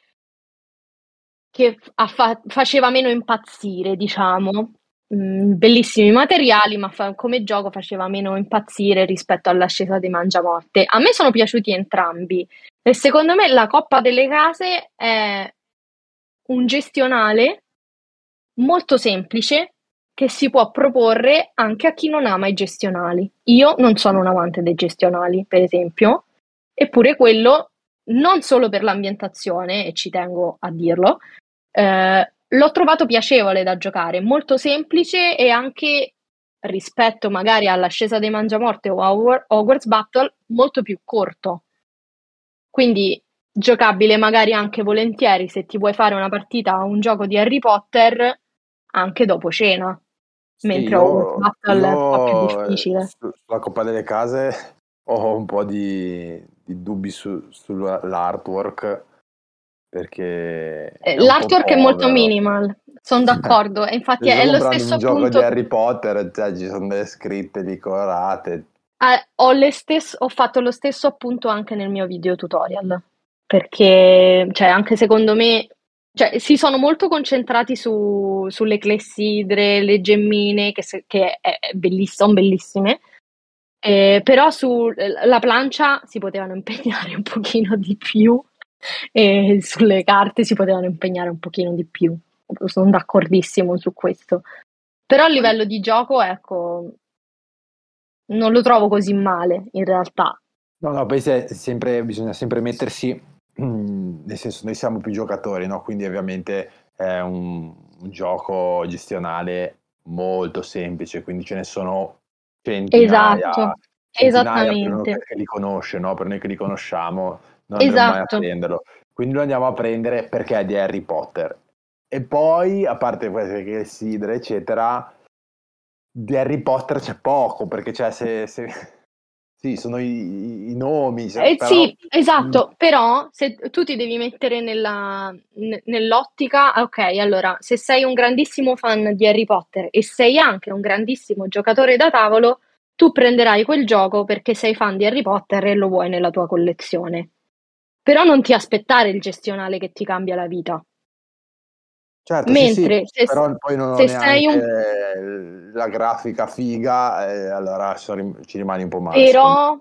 D: che a fa- faceva meno impazzire, diciamo. Mm, bellissimi materiali, ma fa- come gioco faceva meno impazzire rispetto all'ascesa dei Mangiamorte. A me sono piaciuti entrambi e secondo me la Coppa delle Case è un gestionale molto semplice che si può proporre anche a chi non ama i gestionali. Io non sono un amante dei gestionali, per esempio, eppure quello non solo per l'ambientazione, e ci tengo a dirlo, eh, l'ho trovato piacevole da giocare, molto semplice e anche rispetto magari all'ascesa dei Mangiamorte o a Hogwar- Hogwarts Battle molto più corto. Quindi giocabile magari anche volentieri se ti vuoi fare una partita a un gioco di Harry Potter anche dopo cena,
A: Sì,
D: mentre Hogwarts
A: io,
D: Battle è un po' più difficile.
A: su- sulla Coppa delle Case ho un po' di, di dubbi su- sull'artwork perché
D: Eh, L'artwork è molto minimal, sono d'accordo, e infatti è lo stesso
A: un gioco di
D: punto.
A: Harry Potter, cioè, ci sono delle scritte lì colorate.
D: Eh, ho, le stes- ho fatto lo stesso appunto anche nel mio video tutorial, perché cioè, anche secondo me cioè, si sono molto concentrati su- sulle clessidre, le gemmine, che, se- che è, è belliss- sono bellissime, eh, però sulla plancia si potevano impegnare un pochino di più e sulle carte si potevano impegnare un pochino di più. Sono d'accordissimo su questo. Però a livello di gioco, ecco, non lo trovo così male in realtà.
A: No, no, poi se- sempre, bisogna sempre mettersi, mm, nel senso, noi siamo più giocatori, no? Quindi ovviamente è un, un gioco gestionale molto semplice, quindi ce ne sono centinaia,
D: Esatto,
A: centinaia per
D: esattamente.
A: che, che li conosce, no? Per noi che li conosciamo non andremo mai a
D: Esatto.
A: prenderlo. Quindi lo andiamo a prendere perché è di Harry Potter. E poi, a parte queste che sidre, eccetera, di Harry Potter c'è poco, perché c'è se, se- Sì, sono i, i nomi,
D: Eh,
A: però...
D: sì, esatto, però se tu ti devi mettere nella- ne- nell'ottica, ok, allora, se sei un grandissimo fan di Harry Potter e sei anche un grandissimo giocatore da tavolo, tu prenderai quel gioco perché sei fan di Harry Potter e lo vuoi nella tua collezione. Però non ti aspettare il gestionale che ti cambia la vita.
A: Certo,
D: Mentre
A: sì, sì,
D: se,
A: però poi non
D: se sei un
A: la grafica figa, e allora ci rim- ci rimani un po' male.
D: Però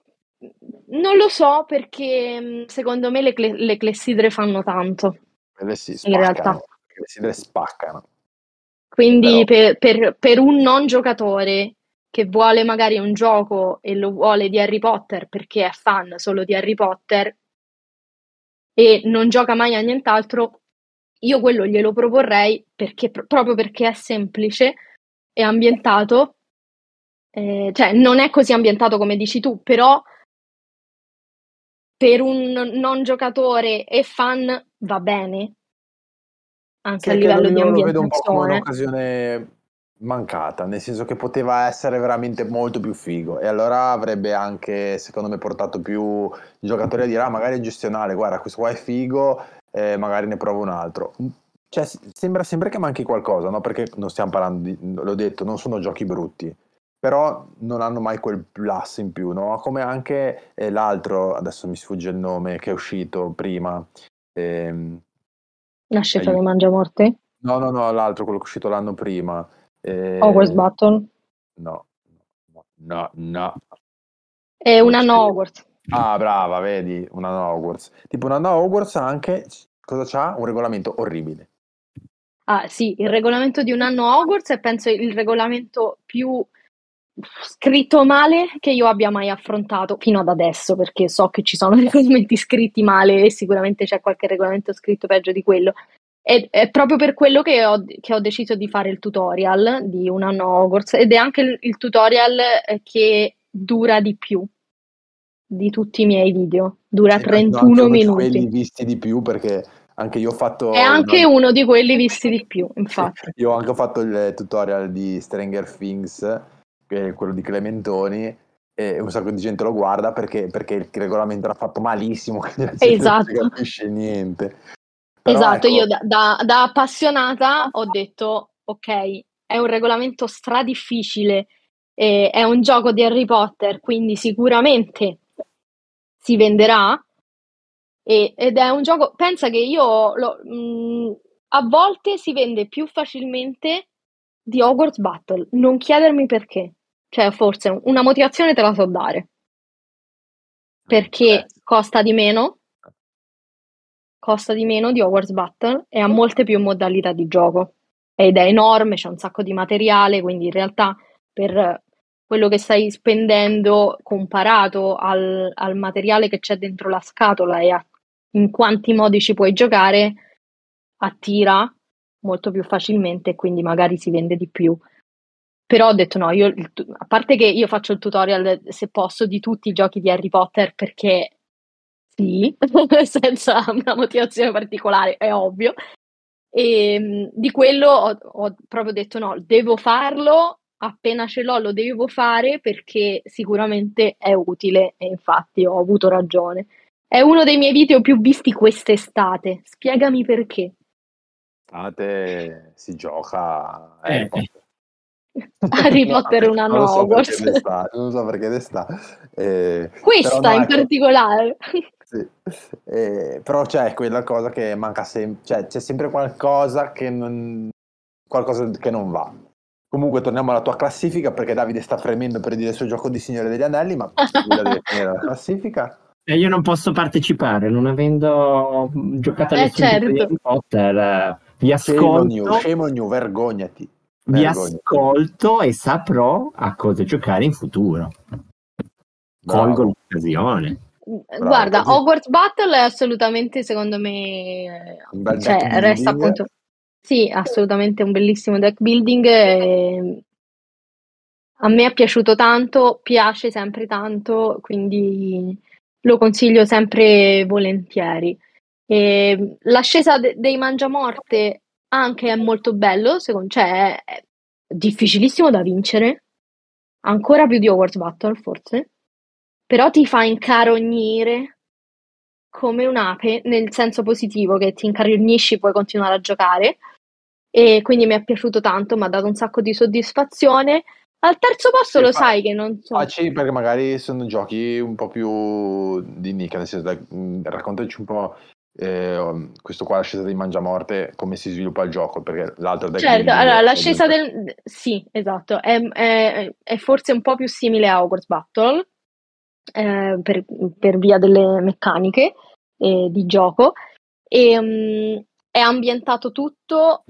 D: non lo so perché mh, secondo me le, cle- le clessidre fanno tanto
A: Quelle sì,
D: in realtà.
A: spaccano, le sidre spaccano.
D: Quindi
A: Però,
D: per, per- per un non giocatore che vuole magari un gioco e lo vuole di Harry Potter perché è fan solo di Harry Potter e non gioca mai a nient'altro, io quello glielo proporrei perché, proprio perché è semplice, è ambientato, eh, cioè non è così ambientato come dici tu, però per un non giocatore e fan va bene,
A: sì,
D: anche a
A: che lo,
D: livello di
A: io lo vedo un po' come
D: ambientazione.
A: un'occasione mancata, nel senso che poteva essere veramente molto più figo e allora avrebbe anche, secondo me, portato più giocatori a dire, ah, magari è gestionale, guarda, questo qua è figo, eh, magari ne provo un altro. Cioè, sembra sempre che manchi qualcosa, no? Perché non stiamo parlando di, l'ho detto, non sono giochi brutti, però non hanno mai quel plus in più, no? Come anche eh, l'altro, adesso mi sfugge il nome, che è uscito prima. ehm,
D: La scelta dei Mangiamorte?
A: No, no, no, l'altro, quello che è uscito l'anno prima.
D: Hogwarts
A: Eh,
D: Battle?
A: no, no, no, no.
D: È una
A: c'è.
D: Hogwarts.
A: Ah, brava, vedi, una Hogwarts. Tipo una Hogwarts ha anche, cosa c'ha? Un regolamento orribile.
D: Ah, sì, il regolamento di un anno Hogwarts è penso il regolamento più scritto male che io abbia mai affrontato fino ad adesso, perché so che ci sono regolamenti scritti male e sicuramente c'è qualche regolamento scritto peggio di quello. Ed è proprio per quello che ho, che ho deciso di fare il tutorial di un anno Hogwarts ed è anche il, il tutorial eh, che dura di più di tutti i miei video. Dura
A: Sì, immagino anche
D: 31
A: uno di quelli
D: minuti.
A: visti di più perché anche io ho fatto
D: È anche uno di quelli visti di più,
A: Sì,
D: infatti.
A: io ho anche fatto il tutorial di Stranger Things, che è quello di Clementoni, e un sacco di gente lo guarda perché, perché il regolamento era fatto malissimo, quindi la gente non si
D: Esatto.
A: capisce niente. Però
D: Esatto,
A: ecco,
D: io da, da- da appassionata ho detto, ok, è un regolamento stradifficile, eh, è un gioco di Harry Potter, quindi sicuramente si venderà. e- ed è un gioco, pensa che io lo- mh, a volte si vende più facilmente di Hogwarts Battle, non chiedermi perché. Cioè, forse una motivazione te la so dare, perché
A: eh,
D: costa di meno, costa di meno di Hogwarts Battle e ha molte più modalità di gioco ed è enorme, c'è un sacco di materiale, quindi in realtà per quello che stai spendendo comparato al, al materiale che c'è dentro la scatola e a in quanti modi ci puoi giocare, attira molto più facilmente e quindi magari si vende di più. Però ho detto no, io, a parte che io faccio il tutorial se posso di tutti i giochi di Harry Potter perché sì, senza una motivazione particolare, è ovvio. E mh, di quello ho, ho proprio detto no, devo farlo, appena ce l'ho lo devo fare perché sicuramente è utile e infatti ho avuto ragione. È uno dei miei video più visti quest'estate, spiegami perché.
A: Estate si gioca a Harry
C: Eh,
A: Potter.
D: Harry
A: No,
D: Potter un anno
A: non so d'estate, non so perché d'estate. Eh, però
D: Questa
A: no,
D: in
A: ecco,
D: particolare.
A: Sì. Eh, però c'è quella cosa che manca sempre, cioè c'è sempre qualcosa che non, qualcosa che non va. Comunque torniamo alla tua classifica perché Davide sta fremendo per dire il suo gioco di Signore degli Anelli, ma la deve finire la classifica.
C: E io non posso partecipare, non avendo giocato
D: Eh,
C: gioco di
D: certo.
C: Harry Potter. eh, Vi ascolto,
A: shame on you, vergognati.
C: vi
A: vergognati.
C: ascolto e saprò a cosa giocare in futuro.
A: Bravo.
C: Colgo l'occasione.
D: Guarda,
A: così.
D: Hogwarts Battle è assolutamente, secondo me, cioè, resta appunto, sì, assolutamente un bellissimo deck building. e a me è piaciuto tanto, piace sempre tanto, quindi lo consiglio sempre volentieri. E l'ascesa de- dei Mangiamorte anche è molto bello, secondo, cioè è difficilissimo da vincere, ancora più di Hogwarts Battle forse, però ti fa incarognire come un'ape, nel senso positivo che ti incarognisci, puoi continuare a giocare e quindi mi è piaciuto tanto, mi ha dato un sacco di soddisfazione. Al terzo posto
A: Sì,
D: lo
A: fa-
D: sai che non so.
A: Facili perché magari sono giochi un po' più di nicchia, nel senso, dai, mh, raccontaci un po' eh, questo qua, l'ascesa di Mangiamorte, come si sviluppa il gioco, perché l'altro deck
D: Certo, allora l'ascesa del... Sì, esatto, è, è- è forse un po' più simile a Hogwarts Battle eh, per, per via delle meccaniche eh, di gioco. E mm, è ambientato tutto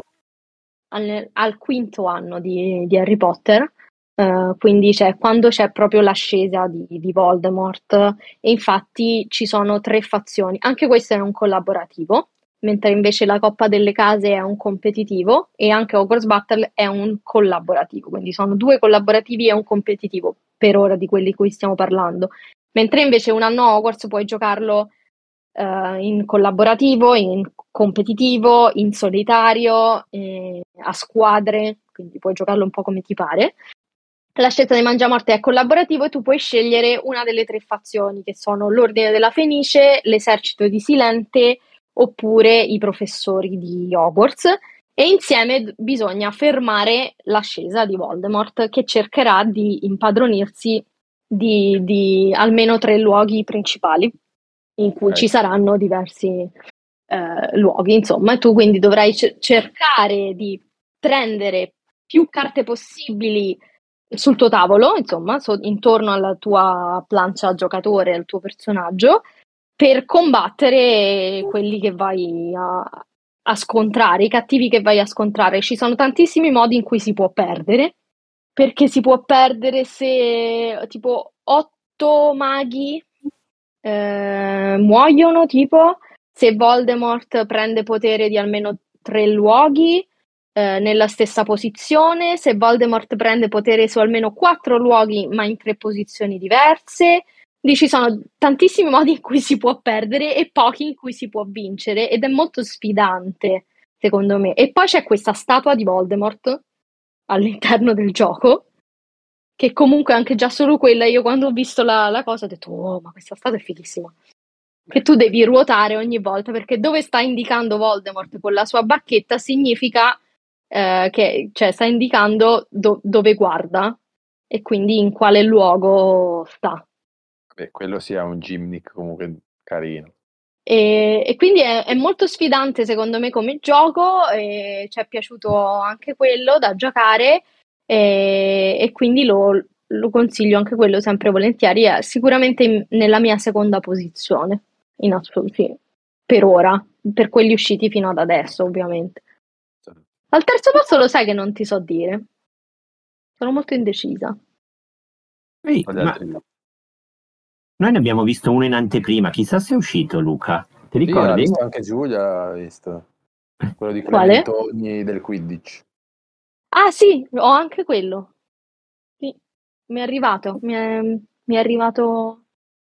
D: al, al quinto anno di, di Harry Potter, eh, quindi c'è quando c'è proprio l'ascesa di, di Voldemort e infatti ci sono tre fazioni, anche questo è un collaborativo mentre invece la Coppa delle Case è un competitivo e anche Hogwarts Battle è un collaborativo, quindi sono due collaborativi e un competitivo per ora di quelli di cui stiamo parlando. Mentre invece un anno Hogwarts puoi giocarlo eh, in collaborativo, in competitivo, in solitario, eh, a squadre, quindi puoi giocarlo un po' come ti pare. La scelta di Mangiamorte è collaborativo e tu puoi scegliere una delle tre fazioni che sono l'Ordine della Fenice, l'Esercito di Silente oppure i professori di Hogwarts e insieme bisogna fermare l'ascesa di Voldemort che cercherà di impadronirsi di, di almeno tre luoghi principali in cui
A: Ok.
D: ci saranno diversi eh, luoghi, insomma, tu quindi dovrai ce- cercare di prendere più carte possibili sul tuo tavolo, insomma, so- intorno alla tua plancia giocatore, al tuo personaggio, per combattere quelli che vai a, a scontrare, i cattivi che vai a scontrare. Ci sono tantissimi modi in cui si può perdere, perché si può perdere se tipo otto maghi eh, muoiono, tipo se Voldemort prende potere di almeno tre luoghi eh, nella stessa posizione, se Voldemort prende potere su almeno quattro luoghi ma in tre posizioni diverse. Quindi ci sono tantissimi modi in cui si può perdere e pochi in cui si può vincere ed è molto sfidante, secondo me. E poi c'è questa statua di Voldemort all'interno del gioco, che comunque anche già solo quella, io quando ho visto la, la cosa ho detto, oh, ma questa statua è fighissima. Che tu devi ruotare ogni volta perché dove sta indicando Voldemort con la sua bacchetta significa eh, che cioè, sta indicando do- dove guarda e quindi in quale luogo sta.
A: Beh, quello sia un gimmick comunque carino.
D: E, e quindi è, è molto sfidante secondo me come gioco, e ci è piaciuto anche quello da giocare e, e quindi lo, lo consiglio anche quello sempre volentieri, è sicuramente in- nella mia seconda posizione, in assoluto, sì, per ora, per quelli usciti fino ad adesso ovviamente. Al terzo posto lo sai che non ti so dire, sono molto indecisa.
C: Ehi, ma? Noi ne abbiamo visto uno in anteprima, chissà se è uscito Luca. Ti
A: Sì,
C: ricordi?
A: visto anche Giulia, l'ha visto. Quello di
D: Quale?
A: Clementoni del Quidditch.
D: Ah sì, ho anche quello. Sì, mi è arrivato, mi è, mi è arrivato un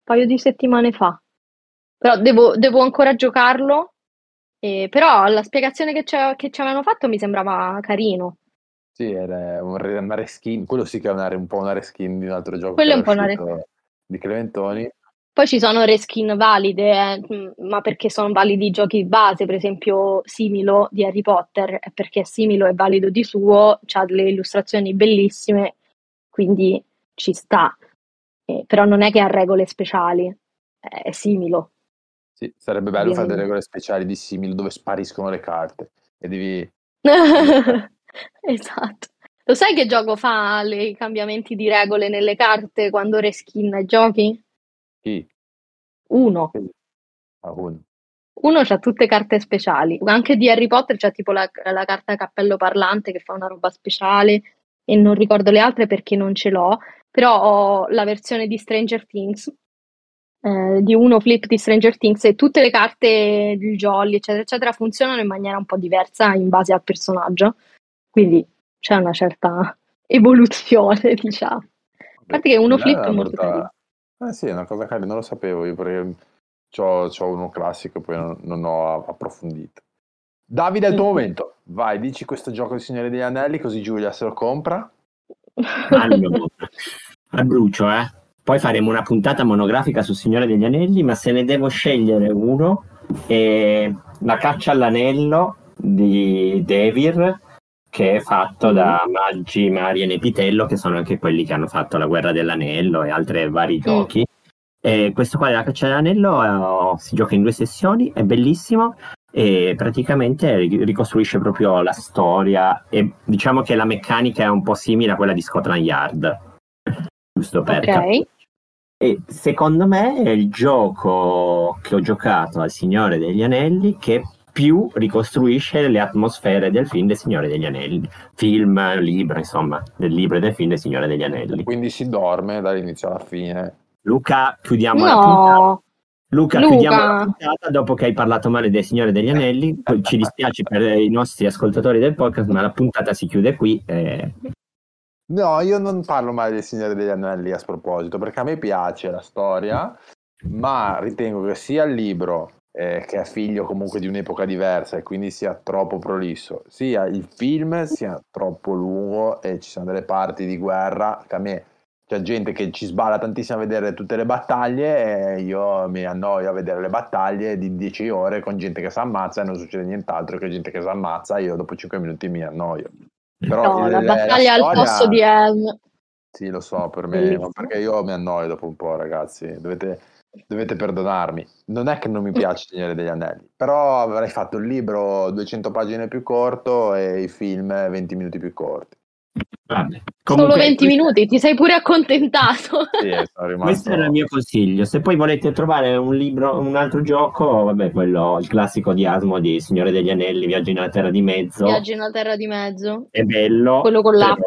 D: paio di settimane fa. Però devo, devo ancora giocarlo. eh, però la spiegazione che ci, che ci avevano fatto mi sembrava carino.
A: Sì, era un una reskin, quello sì che è una, un po' una reskin di un altro gioco
D: Quello è un po' una
A: uscito di Clementoni.
D: Poi ci sono reskin valide, eh, ma perché sono validi i giochi base, per esempio Similo di Harry Potter, perché Similo è valido di suo, ha delle illustrazioni bellissime, quindi ci sta. Eh, però non è che ha regole speciali, è Similo.
A: Sì, sarebbe bello fare delle
D: Ovviamente.
A: regole speciali di simile dove spariscono le carte e devi...
D: Esatto. Lo sai che gioco fa le- i cambiamenti di regole nelle carte quando reskin giochi?
A: Chi?
D: Uno.
A: Ah, uno.
D: Uno c'ha tutte carte speciali, anche di Harry Potter c'è tipo la, la carta cappello parlante che fa una roba speciale e non ricordo le altre perché non ce l'ho, però ho la versione di Stranger Things, eh, di uno flip di Stranger Things e tutte le carte del Jolly eccetera eccetera funzionano in maniera un po' diversa in base al personaggio, quindi c'è una certa evoluzione diciamo. A parte che uno flip
A: è
D: molto
A: brutta-
D: carino.
A: Eh sì, è una cosa carina, non lo sapevo io perché c'ho, c'ho uno classico e poi non, non ho approfondito. Davide, è il tuo
D: Mm.
A: momento. Vai, dici questo gioco di Signore degli Anelli così Giulia se lo compra.
C: Allora, al brucio, eh. Poi faremo una puntata monografica su Signore degli Anelli, ma se ne devo scegliere uno, è La caccia all'anello di Devir, che è fatto da Maggi, Mari e Nepitello, che sono anche quelli che hanno fatto La Guerra dell'Anello e altri vari giochi. E questo qua della Caccia dell'Anello eh, si gioca in due sessioni, è bellissimo e praticamente ricostruisce proprio la storia e diciamo che la meccanica è un po' simile a quella di Scotland Yard. Giusto per
D: Ok.
C: e secondo me è il gioco che ho giocato al Signore degli Anelli che più ricostruisce le atmosfere del film del Signore degli Anelli. Film, libro, insomma, del libro e del film del Signore degli Anelli.
A: Quindi si dorme dall'inizio alla fine.
C: Luca, chiudiamo la puntata.
D: No,
C: Luca,
D: Luca.
C: chiudiamo la puntata dopo che hai parlato male del Signore degli Anelli. Ci dispiace per i nostri ascoltatori del podcast, ma la puntata si chiude qui. eh.
A: No, io non parlo mai del Signore degli Anelli a sproposito, perché a me piace la storia, ma ritengo che sia il libro, eh, che è figlio comunque di un'epoca diversa e quindi sia troppo prolisso, sia il film sia troppo lungo e ci sono delle parti di guerra che a me c'è gente che ci sballa tantissimo a vedere tutte le battaglie e io mi annoio a vedere le battaglie di 10 ore con gente che si ammazza e non succede nient'altro che gente che si ammazza, io dopo 5 minuti mi annoio. Però
D: no,
A: il-
D: la battaglia al
A: storia-
D: posto di Helm.
A: Sì, lo so, per me, perché io mi annoio dopo un po', ragazzi. Dovete, dovete perdonarmi. Non è che non mi piace il Signore degli Anelli, però avrei fatto il libro 200 pagine più corto e i film 20 minuti più corti.
C: Vabbè.
D: Solo
C: Comunque,
D: 20
C: questa-
D: minuti, ti sei pure accontentato.
A: Sì, sono rimasto...
C: Questo era il mio consiglio. Se poi volete trovare un libro, un altro gioco, vabbè, quello, il classico di Asmo di Signore degli Anelli, Viaggio nella Terra di Mezzo.
D: Viaggi nella terra di mezzo.
C: È bello.
D: Quello con l'app.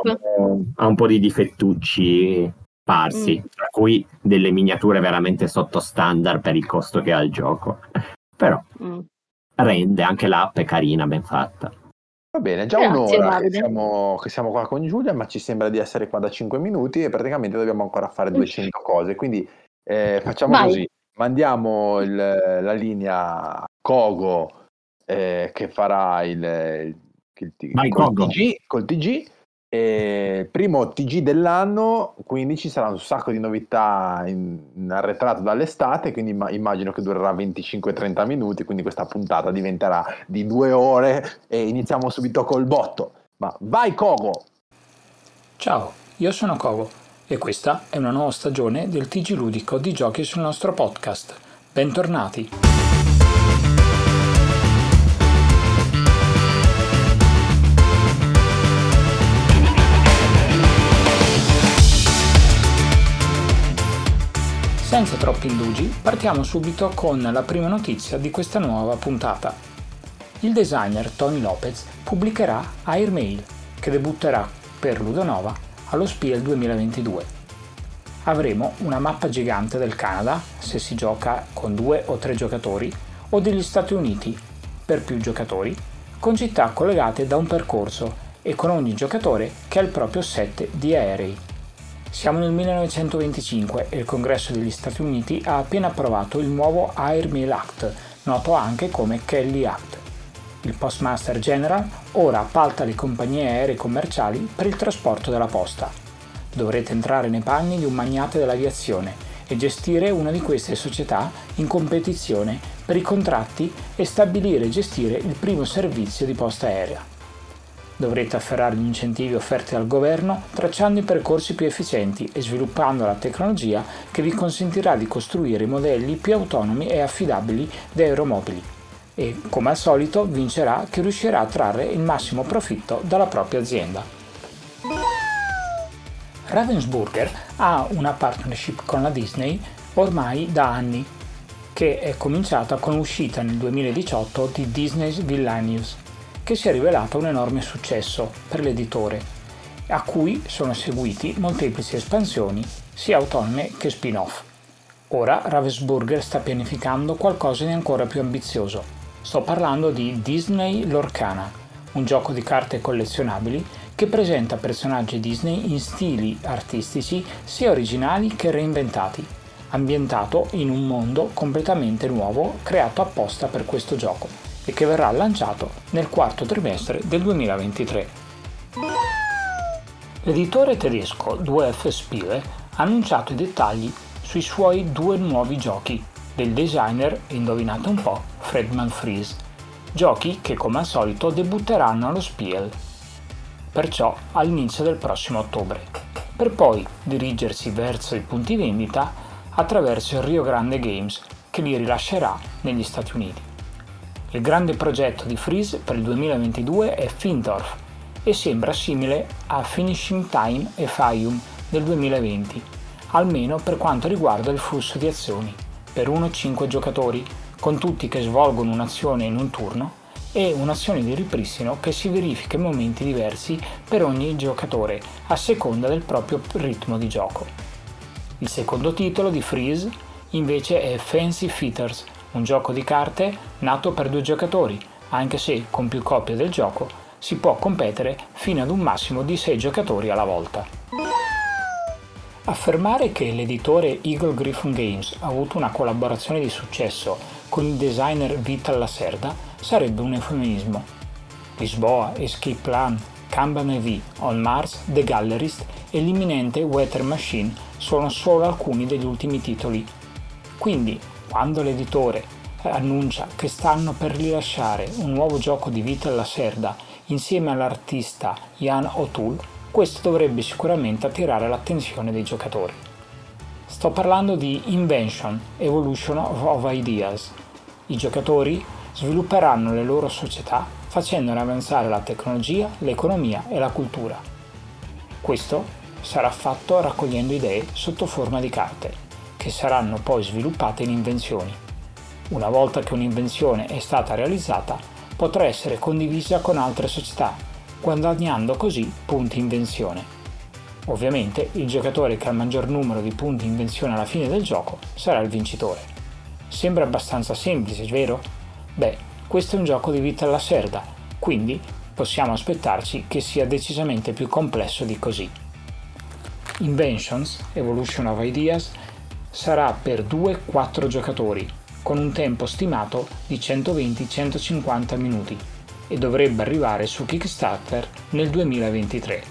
C: Ha un po' di difettucci sparsi,
D: Mm.
C: tra cui delle miniature veramente sotto standard per il costo che ha il gioco. Però
D: Mm.
C: rende, anche l'app è carina, ben fatta.
A: Va bene, già
D: Grazie,
A: un'ora che siamo, che siamo qua con Giulia, ma ci sembra di essere qua da 5 minuti e praticamente dobbiamo ancora fare 200 cose. Quindi eh, facciamo
D: Vai.
A: così, mandiamo il- la linea Kogo eh, che farà il, il, il-
C: Vai,
A: col
C: Kogo.
A: TG, col TG. E il primo TG dell'anno, quindi ci sarà un sacco di novità in, in arretrato dall'estate, quindi imma- immagino che durerà 25-30 minuti, quindi questa puntata diventerà di due ore e iniziamo subito col botto. Ma vai Kogo!
E: Ciao, io sono Kogo e questa è una nuova stagione del TG Ludico di giochi sul nostro podcast. Bentornati! Senza troppi indugi, partiamo subito con la prima notizia di questa nuova puntata. Il designer Tony Lopez pubblicherà Airmail, che debutterà per Ludonova allo Spiel 2022. Avremo una mappa gigante del Canada, se si gioca con due o tre giocatori, o degli Stati Uniti, per più giocatori, con città collegate da un percorso e con ogni giocatore che ha il proprio set di aerei. Siamo nel 1925 e il Congresso degli Stati Uniti ha appena approvato il nuovo Airmail Act, noto anche come Kelly Act. Il Postmaster General ora appalta le compagnie aeree commerciali per il trasporto della posta. Dovrete entrare nei panni di un magnate dell'aviazione e gestire una di queste società in competizione per i contratti e stabilire e gestire il primo servizio di posta aerea. Dovrete afferrare gli incentivi offerti dal governo tracciando i percorsi più efficienti e sviluppando la tecnologia che vi consentirà di costruire modelli più autonomi e affidabili di aeromobili. E, come al solito, vincerà chi riuscirà a trarre il massimo profitto dalla propria azienda. Ravensburger ha una partnership con la Disney ormai da anni, che è cominciata con l'uscita nel 2018 di Disney's Villainius, che si è rivelata un enorme successo per l'editore, a cui sono seguiti molteplici espansioni, sia autonome che spin-off. Ora Ravensburger sta pianificando qualcosa di ancora più ambizioso. Sto parlando di Disney Lorcana, un gioco di carte collezionabili che presenta personaggi Disney in stili artistici sia originali che reinventati, ambientato in un mondo completamente nuovo creato apposta per questo gioco e che verrà lanciato nel quarto trimestre del 2023. L'editore tedesco 2F Spiele ha annunciato i dettagli sui suoi due nuovi giochi del designer, indovinate un po', Fredman Fries, giochi che come al solito debutteranno allo Spiel. perciò all'inizio del prossimo ottobre, per poi dirigersi verso i punti vendita attraverso il Rio Grande Games che li rilascerà negli Stati Uniti. Il grande progetto di Freeze per il 2022 è Findorf e sembra simile a Finishing Time e Fayum del 2020, almeno per quanto riguarda il flusso di azioni, per 1-5 giocatori, con tutti che svolgono un'azione in un turno e un'azione di ripristino che si verifica in momenti diversi per ogni giocatore a seconda del proprio ritmo di gioco. Il secondo titolo di Freeze invece è Fancy Fitters, un gioco di carte nato per due giocatori, anche se con più copie del gioco si può competere fino ad un massimo di 6 giocatori alla volta. Affermare che l'editore Eagle Griffin Games ha avuto una collaborazione di successo con il designer Vital Lacerda sarebbe un eufemismo. Lisboa, Escape Plan, Kanban EV, On Mars, The Gallerist e l'imminente Weather Machine sono solo alcuni degli ultimi titoli. Quindi, quando l'editore annuncia che stanno per rilasciare un nuovo gioco di Vital Lacerda insieme all'artista Jan O'Toole, questo dovrebbe sicuramente attirare l'attenzione dei giocatori. Sto parlando di Invention, Evolution of Ideas. I giocatori svilupperanno le loro società facendone avanzare la tecnologia, l'economia e la cultura. Questo sarà fatto raccogliendo idee sotto forma di carte, che saranno poi sviluppate in invenzioni. Una volta che un'invenzione è stata realizzata, potrà essere condivisa con altre società guadagnando così punti invenzione. Ovviamente il giocatore che ha il maggior numero di punti invenzione alla fine del gioco sarà il vincitore. Sembra abbastanza semplice, vero? Beh, questo è un gioco di vita alla serda, quindi possiamo aspettarci che sia decisamente più complesso di così. Inventions, Evolution of Ideas, sarà per 2-4 giocatori, con un tempo stimato di 120-150 minuti e dovrebbe arrivare su Kickstarter nel 2023.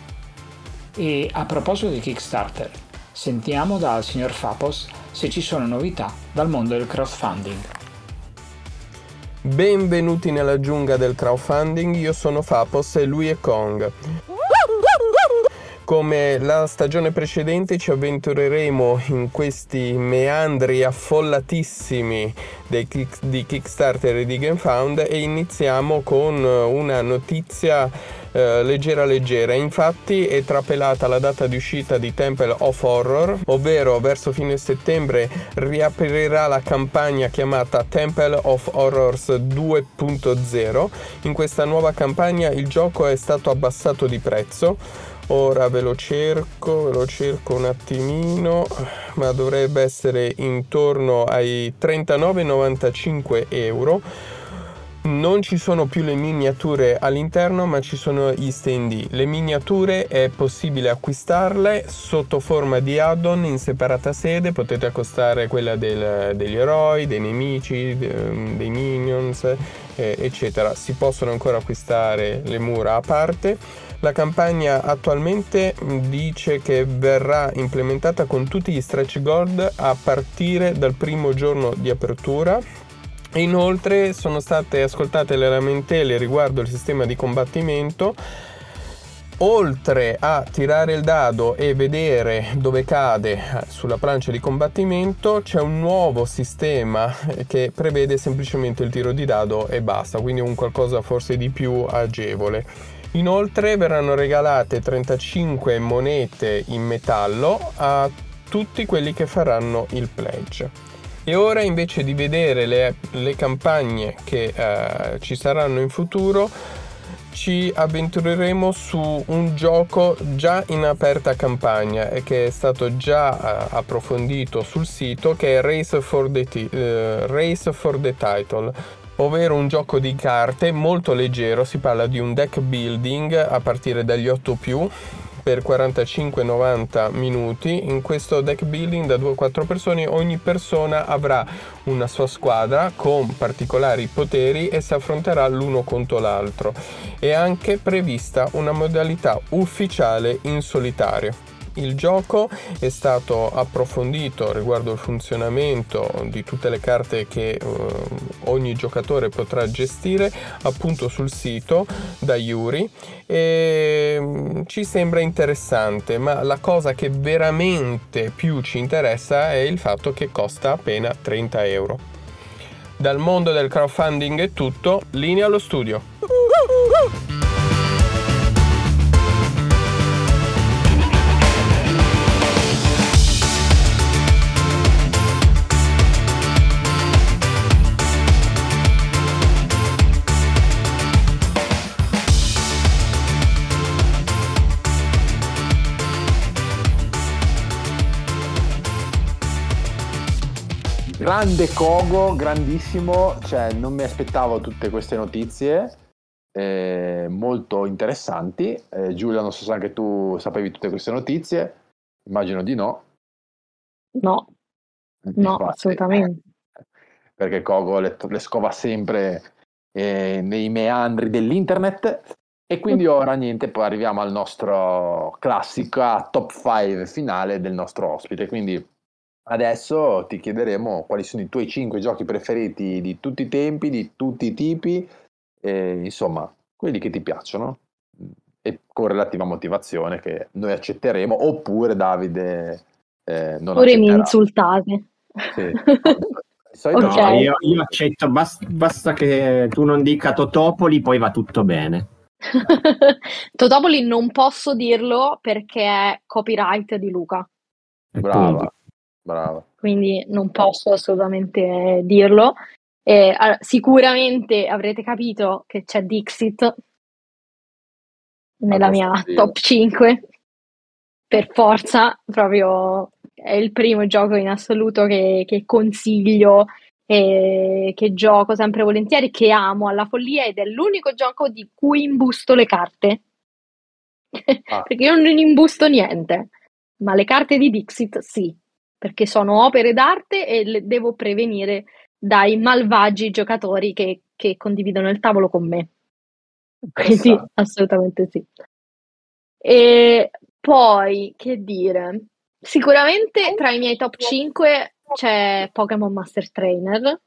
E: E a proposito di Kickstarter, sentiamo dal signor Fapos se ci sono novità dal mondo del crowdfunding.
F: Benvenuti nella giungla del crowdfunding, io sono Fapos e lui è Kong. Come la stagione precedente ci avventureremo in questi meandri affollatissimi kick, di Kickstarter e di GameFound e iniziamo con una notizia eh, leggera leggera. Infatti è trapelata la data di uscita di Temple of Horror, ovvero verso fine settembre riaprirà la campagna chiamata Temple of Horrors 2.0. In questa nuova campagna il gioco è stato abbassato di prezzo ora ve lo cerco ve lo cerco un attimino ma dovrebbe essere intorno ai 39,95 euro. Non ci sono più le miniature all'interno ma ci sono gli stand le miniature è possibile acquistarle sotto forma di add-on in separata sede. Potete accostare quella del, degli eroi dei nemici dei minions eh, eccetera. Si possono ancora acquistare le mura a parte la campagna attualmente dice che verrà implementata con tutti gli stretch gold a partire dal primo giorno di apertura. Inoltre sono state ascoltate le lamentele riguardo il sistema di combattimento oltre a tirare il dado e vedere dove cade eh, sulla plancia di combattimento, c'è un nuovo sistema che prevede semplicemente il tiro di dado e basta, quindi un qualcosa forse di più agevole. Inoltre verranno regalate 35 monete in metallo a tutti quelli che faranno il pledge. E ora invece di vedere le, le campagne che eh, ci saranno in futuro, ci avventureremo su un gioco già in aperta campagna e che è stato già uh, approfondito sul sito che è Race for the, uh, Race for the Title ovvero un gioco di carte molto leggero, si parla di un deck building a partire dagli 8 più per 45-90 minuti. In questo deck building da 2-4 persone ogni persona avrà una sua squadra con particolari poteri e si affronterà l'uno contro l'altro. È anche prevista una modalità ufficiale in solitario. Il gioco è stato approfondito riguardo il funzionamento di tutte le carte che eh, ogni giocatore potrà gestire appunto sul sito da Yuri e mm, ci sembra interessante, ma la cosa che veramente più ci interessa è il fatto che costa appena 30 euro. Dal mondo del crowdfunding è tutto, linea allo studio.
A: Grande Kogo, grandissimo, cioè non mi aspettavo tutte queste notizie, eh, molto interessanti. Eh, Giulia, non so se anche tu sapevi tutte queste notizie, immagino di no.
D: No, no,
A: Infatti,
D: assolutamente.
A: Perché Kogo le, le scova sempre eh, nei meandri dell'internet. E quindi ora niente, poi arriviamo al nostro classico top 5 finale del nostro ospite. Quindi adesso ti chiederemo quali sono i tuoi 5 giochi preferiti di tutti i tempi, di tutti i tipi, e, insomma, quelli che ti piacciono e con relativa motivazione che noi accetteremo, oppure Davide eh, non
D: Ora mi insultate.
A: Sì. Di solito
D: Ok.
C: No, io, io accetto, bas- basta che tu non dica Totopoli, poi va tutto bene.
D: Totopoli non posso dirlo perché è copyright di Luca,
A: Brava. Brava.
D: quindi non posso assolutamente dirlo. Eh, sicuramente avrete capito che c'è Dixit nella mia top 5. Per forza, proprio è il primo gioco in assoluto che, che consiglio e che gioco sempre volentieri, che amo alla follia ed è l'unico gioco di cui imbusto le carte.
A: Ah.
D: Perché io non imbusto niente, ma le carte di Dixit sì, perché sono opere d'arte e le devo prevenire dai malvagi giocatori che, che condividono il tavolo con me. Quindi assolutamente sì. E poi, che dire, sicuramente tra i miei top 5 c'è Pokémon Master Trainer,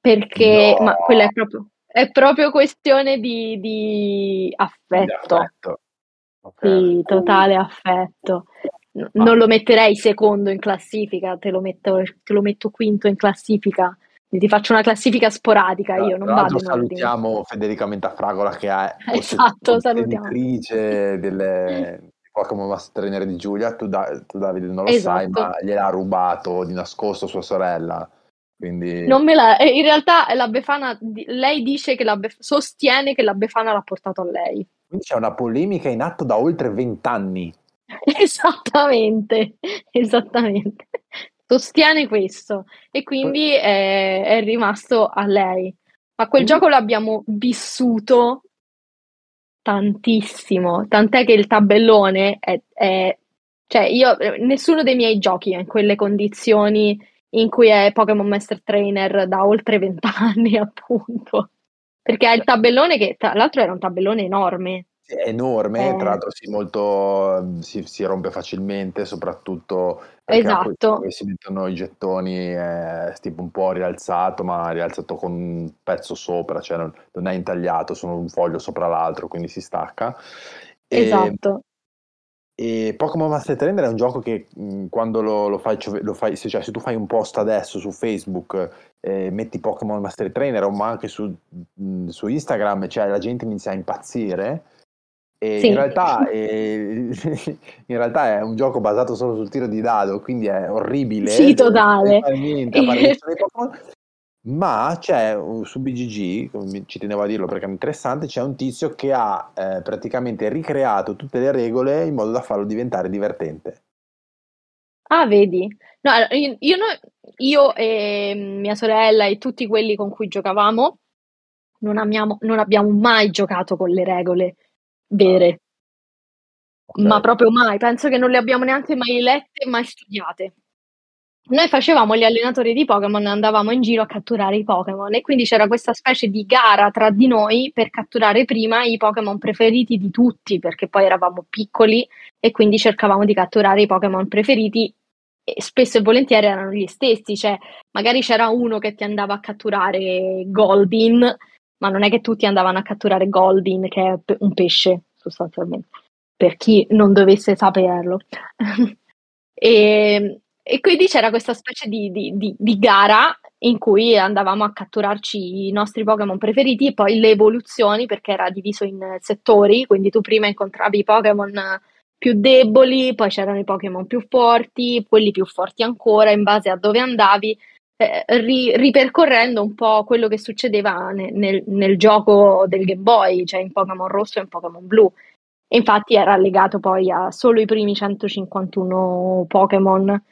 D: perché
A: No.
D: ma quella è proprio, è proprio questione di, di affetto.
A: Affetto. Ok.
D: Sì, totale affetto. N- Non lo metterei secondo in classifica, te lo metto, te lo metto quinto in classifica. Ti faccio una classifica sporadica, io non vado in ordine.
A: salutiamo Federica Mentafragola che è
D: Esatto,
A: editrice delle Pokémon Master Trainer di Giulia, tu, Da- tu, Davide non lo sai,
D: Esatto.
A: ma gliel'ha rubato di nascosto sua sorella. Quindi
D: Non me la, eh, in realtà la Befana, lei dice che la Bef- sostiene che la Befana l'ha portato a lei.
A: quindi c'è una polemica in atto da oltre vent'anni.
D: Esattamente, esattamente. Sostiene questo e quindi è, è rimasto a lei. Ma quel gioco l'abbiamo vissuto tantissimo, tant'è che il tabellone è, è- cioè io, nessuno dei miei giochi è in quelle condizioni in cui è Pokémon Master Trainer da oltre vent'anni, appunto. Perché ha il tabellone che, tra l'altro, era un tabellone enorme.
A: È enorme,
D: Eh.
A: tra l'altro si, molto, si, si rompe facilmente, soprattutto perché
D: Esatto.
A: si mettono i gettoni, è tipo un po' rialzato, ma rialzato con un pezzo sopra, cioè non, non è intagliato, sono un foglio sopra l'altro, quindi si stacca. E,
D: Esatto.
A: e Pokémon Master Trainer è un gioco che mh, quando lo, lo fai, lo fai- se, cioè, se tu fai un post adesso su Facebook, eh, metti Pokémon Master Trainer, o ma anche su, mh, su Instagram, cioè la gente inizia a impazzire.
D: Sì.
A: in, realtà, eh, in realtà è un gioco basato solo sul tiro di dado, quindi è orribile.
D: Sì, totale.
A: niente. Ma c'è su BGG, ci tenevo a dirlo perché è interessante, c'è un tizio che ha eh, praticamente ricreato tutte le regole in modo da farlo diventare divertente.
D: Ah, vedi? No, io, io no- io e mia sorella e tutti quelli con cui giocavamo non amiamo- non abbiamo mai giocato con le regole vere,
A: Ok?
D: ma proprio mai. Penso che non le abbiamo neanche mai lette mai studiate. noi facevamo gli allenatori di Pokémon e andavamo in giro a catturare i Pokémon e quindi c'era questa specie di gara tra di noi per catturare prima i Pokémon preferiti di tutti, perché poi eravamo piccoli e quindi cercavamo di catturare i Pokémon preferiti e spesso e volentieri erano gli stessi, cioè magari c'era uno che ti andava a catturare Goldin, ma non è che tutti andavano a catturare Goldin, che è un pesce sostanzialmente, per chi non dovesse saperlo. e, e, quindi c'era questa specie di, di, di, di, gara in cui andavamo a catturarci i nostri Pokémon preferiti e poi le evoluzioni, perché era diviso in settori, quindi tu prima incontravi i Pokémon più deboli, poi c'erano i Pokémon più forti, quelli più forti ancora, in base a dove andavi, eh, ri- ripercorrendo un po' quello che succedeva ne- nel, nel, gioco del Game Boy, cioè in Pokémon rosso e in Pokémon blu. E infatti era legato poi a solo i primi 151 Pokémon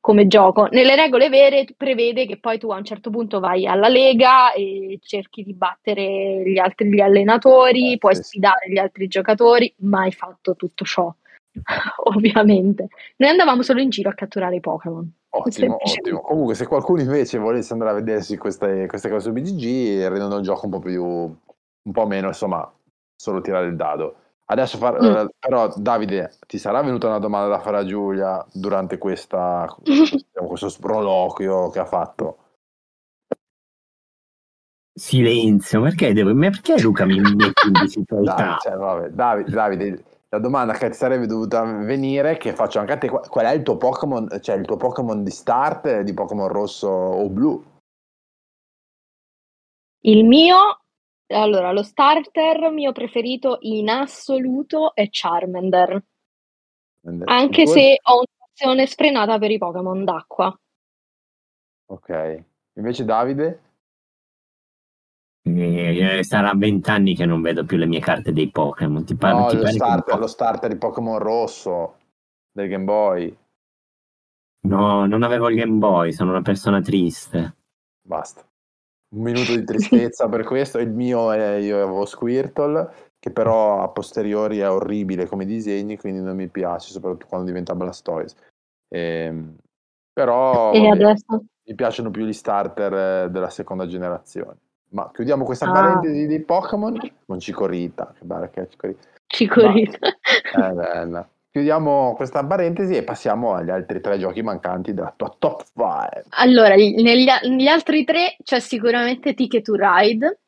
D: come gioco. Nelle regole vere prevede che poi tu a un certo punto vai alla lega e cerchi di battere gli altri gli allenatori, eh, puoi sì, sfidare gli altri giocatori, mai fatto tutto ciò. ovviamente. Noi andavamo solo in giro a catturare i Pokémon.
A: Ottimo, ottimo. Comunque, se qualcuno invece volesse andare a vedersi queste, queste cose su BGG, rendono il gioco un po' più, un po' meno, insomma, solo tirare il dado. Adesso, far, mm. eh, però, Davide, ti sarà venuta una domanda da fare a Giulia durante questa, diciamo, questo sproloquio che ha fatto?
C: Silenzio, perché, devo, perché Luca mi mette in difficoltà?
A: Cioè, Davide, Davide, la domanda che ti sarebbe dovuta venire, che faccio anche a te, qual è il tuo Pokémon, cioè il tuo Pokémon di start di Pokémon rosso o blu?
D: Il mio, allora, lo starter mio preferito in assoluto è Charmander. Anche se ho un'azione sfrenata per i Pokémon d'acqua.
A: Ok. Invece Davide?
C: Eh, eh, sarà vent'anni che non vedo più le mie carte dei Pokémon. Ti
A: parlo, no, ti lo, starter, lo starter di Pokémon rosso del Game Boy.
C: No, non avevo il Game Boy, sono una persona triste.
A: Basta. Un minuto di tristezza per questo. Il mio è io avevo Squirtle, che però a posteriori è orribile come disegni, quindi non mi piace, soprattutto quando diventa Blastoise. E, ehm, però
D: e vabbè, adesso?
A: mi piacciono più gli starter della seconda generazione. Ma chiudiamo questa ah. parentesi di Pokémon con Cicorita. Che bella che è Cicorita.
D: Cicorita.
A: Ma, è bella. Chiudiamo questa parentesi e passiamo agli altri tre giochi mancanti della tua top 5.
D: Allora, negli, negli altri tre c'è sicuramente Ticket to Ride,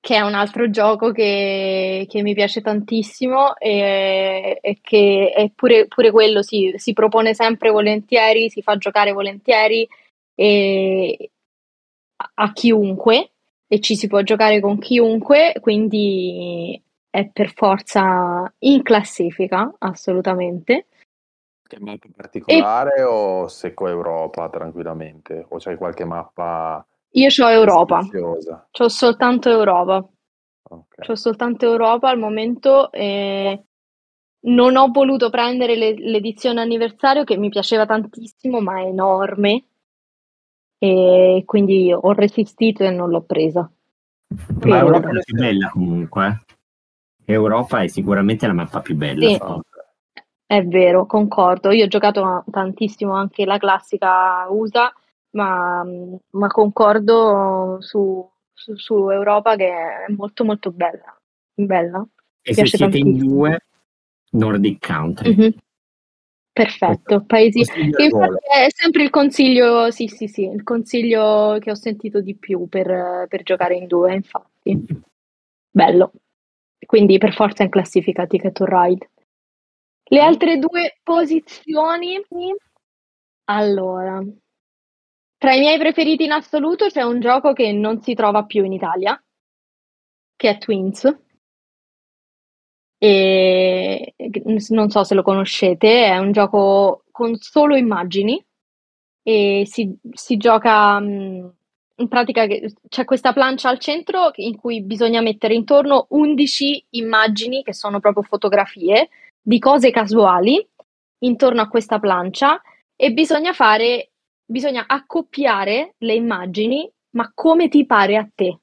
D: che è un altro gioco che, che mi piace tantissimo e, e che è pure, pure quello si, si, propone sempre volentieri, si fa giocare volentieri e, a chiunque e ci si può giocare con chiunque, quindi è per forza in classifica, assolutamente.
A: Che mappa particolare e... o Secco Europa tranquillamente? O c'hai qualche mappa?
D: Io ho Europa. C'ho soltanto Europa.
A: Okay.
D: C'ho soltanto Europa al momento e non ho voluto prendere le, l'edizione anniversario che mi piaceva tantissimo, ma è enorme e quindi ho resistito e non l'ho presa.
C: Ma Europa è la più bella comunque. Europa è sicuramente la mappa più bella.
D: Sì, è vero, concordo. Io ho giocato tantissimo anche la classica USA, ma, ma concordo su, su, su, Europa che è molto molto bella. bella.
C: E se siete tantissimo. in due, Nordic Country. Mm-hmm.
D: Perfetto, paesi. è sempre il consiglio, sì, sì, sì, il consiglio che ho sentito di più per, per giocare in due, infatti. Bello. Quindi per forza in classifica Ticket to Ride. Le altre due posizioni, allora, tra i miei preferiti in assoluto c'è un gioco che non si trova più in Italia, che è Twins e non so se lo conoscete, è un gioco con solo immagini e si, si gioca in pratica c'è questa plancia al centro in cui bisogna mettere intorno 11 immagini che sono proprio fotografie di cose casuali intorno a questa plancia e bisogna fare bisogna accoppiare le immagini ma come ti pare a te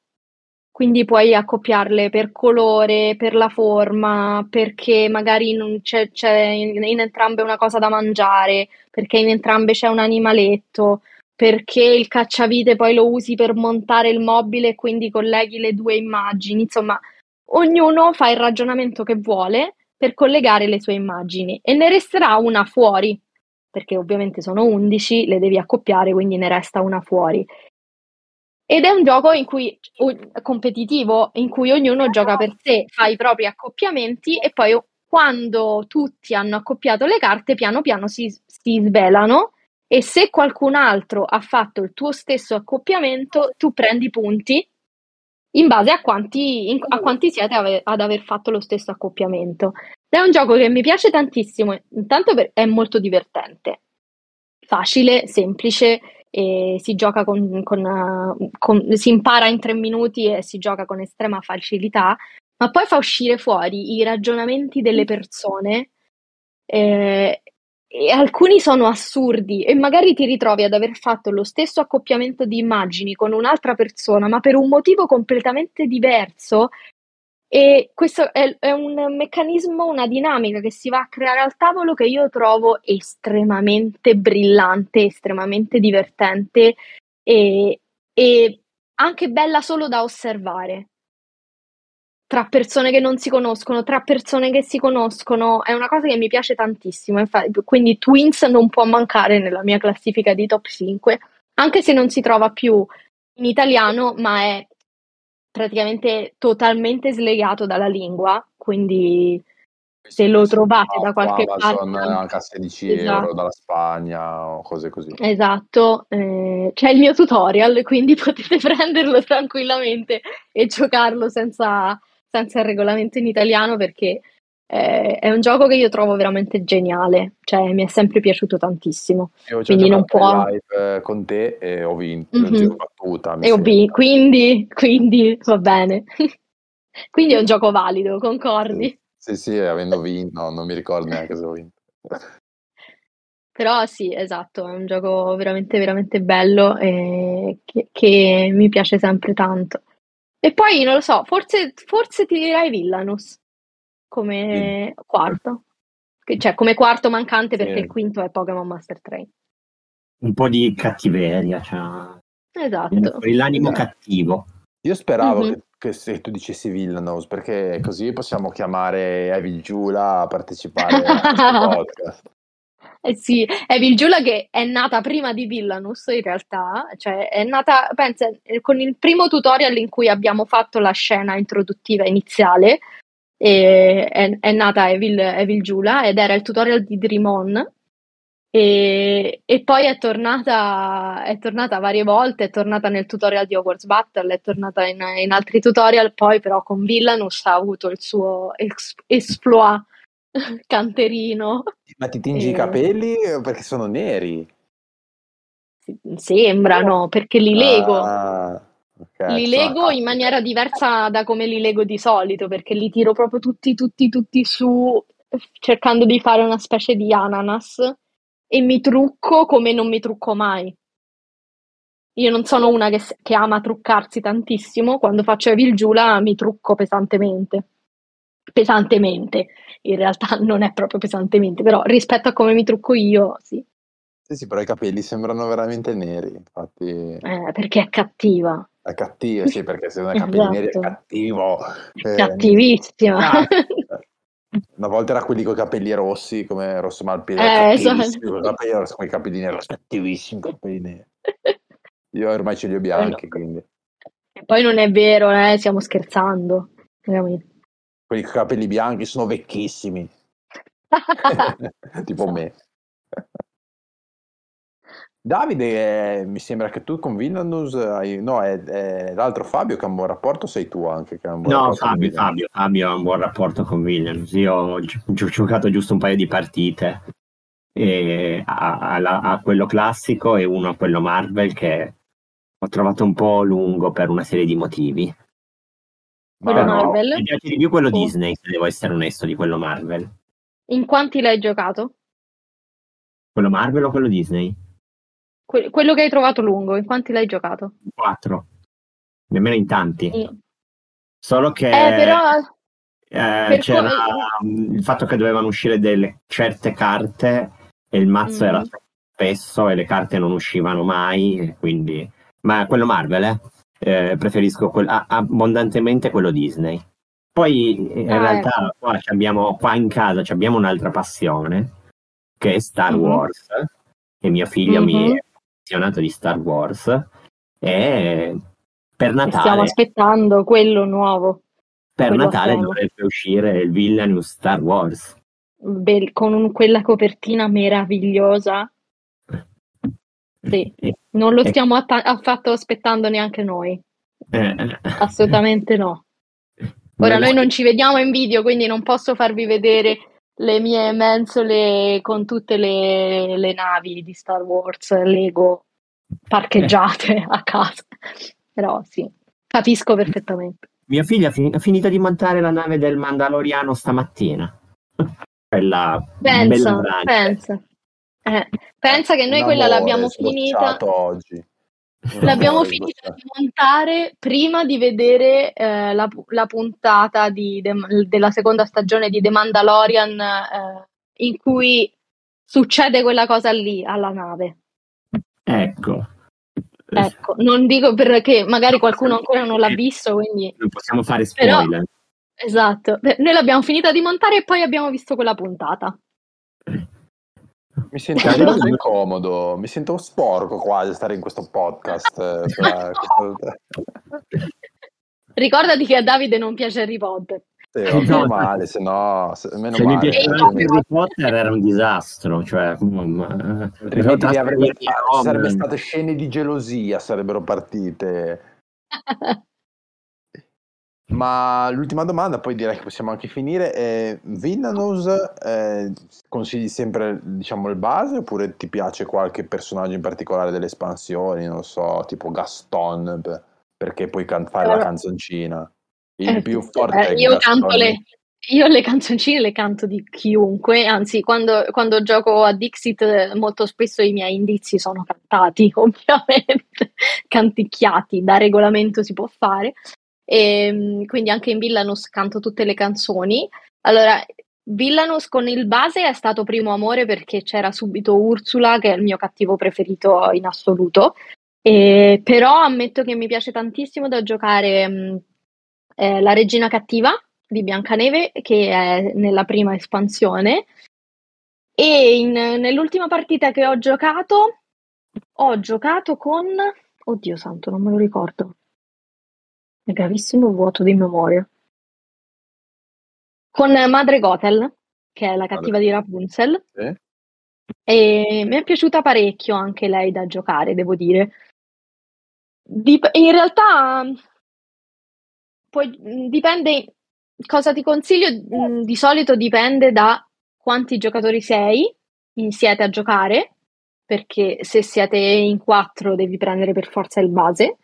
D: quindi puoi accoppiarle per colore, per la forma, perché magari c'è, c'è in, in entrambe una cosa da mangiare, perché in entrambe c'è un animaletto, perché il cacciavite poi lo usi per montare il mobile e quindi colleghi le due immagini. Insomma, ognuno fa il ragionamento che vuole per collegare le sue immagini e ne resterà una fuori, perché ovviamente sono 11, le devi accoppiare, quindi ne resta una fuori. Ed è un gioco in cui, competitivo, in cui ognuno gioca per sé, fa i propri accoppiamenti e poi quando tutti hanno accoppiato le carte, piano piano si, si svelano e se qualcun altro ha fatto il tuo stesso accoppiamento, tu prendi punti in base a quanti, in, a quanti siete ave, ad aver fatto lo stesso accoppiamento. È un gioco che mi piace tantissimo, intanto per, è molto divertente, facile, semplice, e si gioca con, con, con, si impara in tre minuti e si gioca con estrema facilità, ma poi fa uscire fuori i ragionamenti delle persone eh, e alcuni sono assurdi e magari ti ritrovi ad aver fatto lo stesso accoppiamento di immagini con un'altra persona, ma per un motivo completamente diverso e questo è, è, un meccanismo, una dinamica che si va a creare al tavolo che io trovo estremamente brillante, estremamente divertente e, e anche bella solo da osservare. Tra persone che non si conoscono, tra persone che si conoscono, è una cosa che mi piace tantissimo. Infatti, quindi Twins non può mancare nella mia classifica di top 5, anche se non si trova più in italiano, ma è praticamente totalmente slegato dalla lingua, quindi se lo trovate da qualche
A: Amazon,
D: parte
A: anche a 16 esatto. euro dalla Spagna o cose così.
D: Esatto, eh, c'è il mio tutorial, quindi potete prenderlo tranquillamente e giocarlo senza, senza il regolamento in italiano perché eh, è un gioco che io trovo veramente geniale, cioè mi è sempre piaciuto tantissimo.
A: Io quindi non può live con te e ho vinto, mm-hmm. battuta,
D: e ho vinto, quindi, quindi va bene. quindi è un gioco valido, concordi?
A: Sì, sì, avendo vinto, no, non mi ricordo neanche se ho vinto.
D: Però sì, esatto, è un gioco veramente, veramente bello e che, che mi piace sempre tanto. E poi, non lo so, forse, forse ti direi Villanus come sì. quarto. Cioè, come quarto mancante perché sì. il quinto è Pokémon Master Train.
C: Un po' di cattiveria, cioè...
D: Esatto.
C: L'animo esatto. cattivo.
A: Io speravo mm-hmm. che, che, se tu dicessi Villanos, perché così possiamo chiamare Evil Giula a partecipare a questo podcast.
D: Eh sì, Evil Giula che è nata prima di Villanus in realtà, cioè è nata, pensa, con il primo tutorial in cui abbiamo fatto la scena introduttiva iniziale, è, è, nata Evil, Evil Giula ed era il tutorial di Dream On e, e poi è tornata, è tornata varie volte, è tornata nel tutorial di Hogwarts Battle, è tornata in, in altri tutorial, poi però con Villanus ha avuto il suo ex, exploit canterino.
A: Ma ti tingi e... i capelli perché sono neri?
D: Sembrano, perché li lego. Ah. Okay, li lego in maniera diversa da come li lego di solito, perché li tiro proprio tutti, tutti, tutti su, cercando di fare una specie di ananas e mi trucco come non mi trucco mai. Io non sono una che, che ama truccarsi tantissimo, quando faccio Evil Giula mi trucco pesantemente. Pesantemente, in realtà non è proprio pesantemente, però rispetto a come mi trucco io, sì.
A: Sì, sì, però i capelli sembrano veramente neri, infatti.
D: Eh, perché è cattiva.
A: È cattivo, sì, perché se non è capelli neri è esatto. cattivo.
D: Eh, Cattivissimo. Ah,
A: una volta era quelli con i capelli rossi, come Rosso Malpelo, eh, esatto. con i capelli neri, cattivissimi capelli neri. Io ormai ce li ho bianchi, quindi.
D: E poi non è vero, eh, stiamo scherzando. Veramente.
A: Quelli con i capelli bianchi sono vecchissimi. tipo me. Davide, eh, mi sembra che tu con Villanus hai... No, è, è, l'altro Fabio che ha un buon rapporto, sei tu anche che ha un buon
C: no, Fabio, Fabio, Fabio, ha un buon rapporto con Villanus. Io ho, ho giocato giusto un paio di partite a, a, a, quello classico e uno a quello Marvel che ho trovato un po' lungo per una serie di motivi.
D: Quello no, Marvel?
C: Mi piace di più quello oh. Disney, se devo essere onesto, di quello Marvel.
D: In quanti l'hai giocato?
C: Quello Marvel o quello Disney?
D: Que- quello che hai trovato lungo, in quanti l'hai giocato?
C: Quattro. Nemmeno in tanti.
D: Io,
C: Solo che
D: Eh, però...
C: eh, c'era
D: come-
C: il fatto che dovevano uscire delle certe carte e il mazzo
D: Mm.
C: era spesso e le carte non uscivano mai, quindi... Ma quello Marvel, eh? Eh, preferisco quel- abbondantemente quello Disney. Poi in
D: Ah,
C: realtà qua, ci abbiamo, qua in casa ci abbiamo un'altra passione che è Star
D: Mhm.
C: Wars e mio figlio mi
D: Mhm.
C: è appassionato di Star Wars e per
D: Stiamo
C: Natale,
D: aspettando quello nuovo,
C: per
D: quello
C: Natale
D: assieme.
C: dovrebbe uscire il Villainous Star Wars.
D: bel- con un- quella copertina meravigliosa. Sì, non lo stiamo atta- affatto aspettando neanche noi,
C: eh,
D: assolutamente no. Ora noi non ci vediamo in video, quindi non posso farvi vedere le mie mensole con tutte le, le navi di Star Wars Lego parcheggiate a casa. Però sì, capisco perfettamente.
C: Mio figlio ha, fi- ha finito di montare la nave del Mandaloriano stamattina. Quella bella
D: Pensa, pensa. Eh, pensa che noi quella l'abbiamo finita.
A: oggi.
D: L'abbiamo finita di montare prima di vedere eh, la, la puntata di The- della seconda stagione di The Mandalorian eh, in cui succede quella cosa lì alla nave.
C: Ecco.
D: Ecco, non dico perché magari qualcuno ancora non l'ha visto, quindi
C: Non possiamo fare
D: Però-
C: spoiler.
D: esatto. Beh, Noi l'abbiamo finita di montare e poi abbiamo visto quella puntata.
A: Mi sento veramente incomodo, mi sento sporco quasi stare in questo podcast. eh,
D: Ricordati che a Davide non piace Harry Potter.
A: Sì, oh, meno male, se no, se- meno
C: Se mi
A: male.
C: piaceva
D: Eh,
C: Harry Potter era un disastro, cioè, eh,
A: li avrebbe-
C: trasferirmi a Roma.
A: sarebbe state scene di gelosia, sarebbero partite. Ma l'ultima domanda, poi direi che possiamo anche finire. È Villainous, eh, consigli sempre diciamo il base oppure ti piace qualche personaggio in particolare delle espansioni? Non lo so, tipo Gaston, per- perché puoi can- fare la
D: Allora-
A: canzoncina. Il
D: Eh,
A: più
D: sì,
A: forte
D: eh, io canto le, io le canzoncine le canto di chiunque, anzi quando, quando gioco a Dixit eh, molto spesso i miei indizi sono cantati, ovviamente, canticchiati, da regolamento si può fare, e, mm, quindi anche in Villainous canto tutte le canzoni. Allora, Villainous con il base è stato primo amore perché c'era subito Ursula, che è il mio cattivo preferito in assoluto, e, però ammetto che mi piace tantissimo da giocare... mm, eh, La Regina Cattiva di Biancaneve, che è nella prima espansione. E in- nell'ultima partita che ho giocato, ho giocato con. Oddio santo, non me lo ricordo. Gravissimo vuoto di memoria. Con Madre Gothel, che è la cattiva di Rapunzel.
A: Sì.
D: E mi è piaciuta parecchio anche lei da giocare, devo dire. Dip- in realtà, poi mh, dipende cosa ti consiglio. mh, Di solito dipende da quanti giocatori sei, in- siete a giocare, perché se siete in quattro devi prendere per forza il base.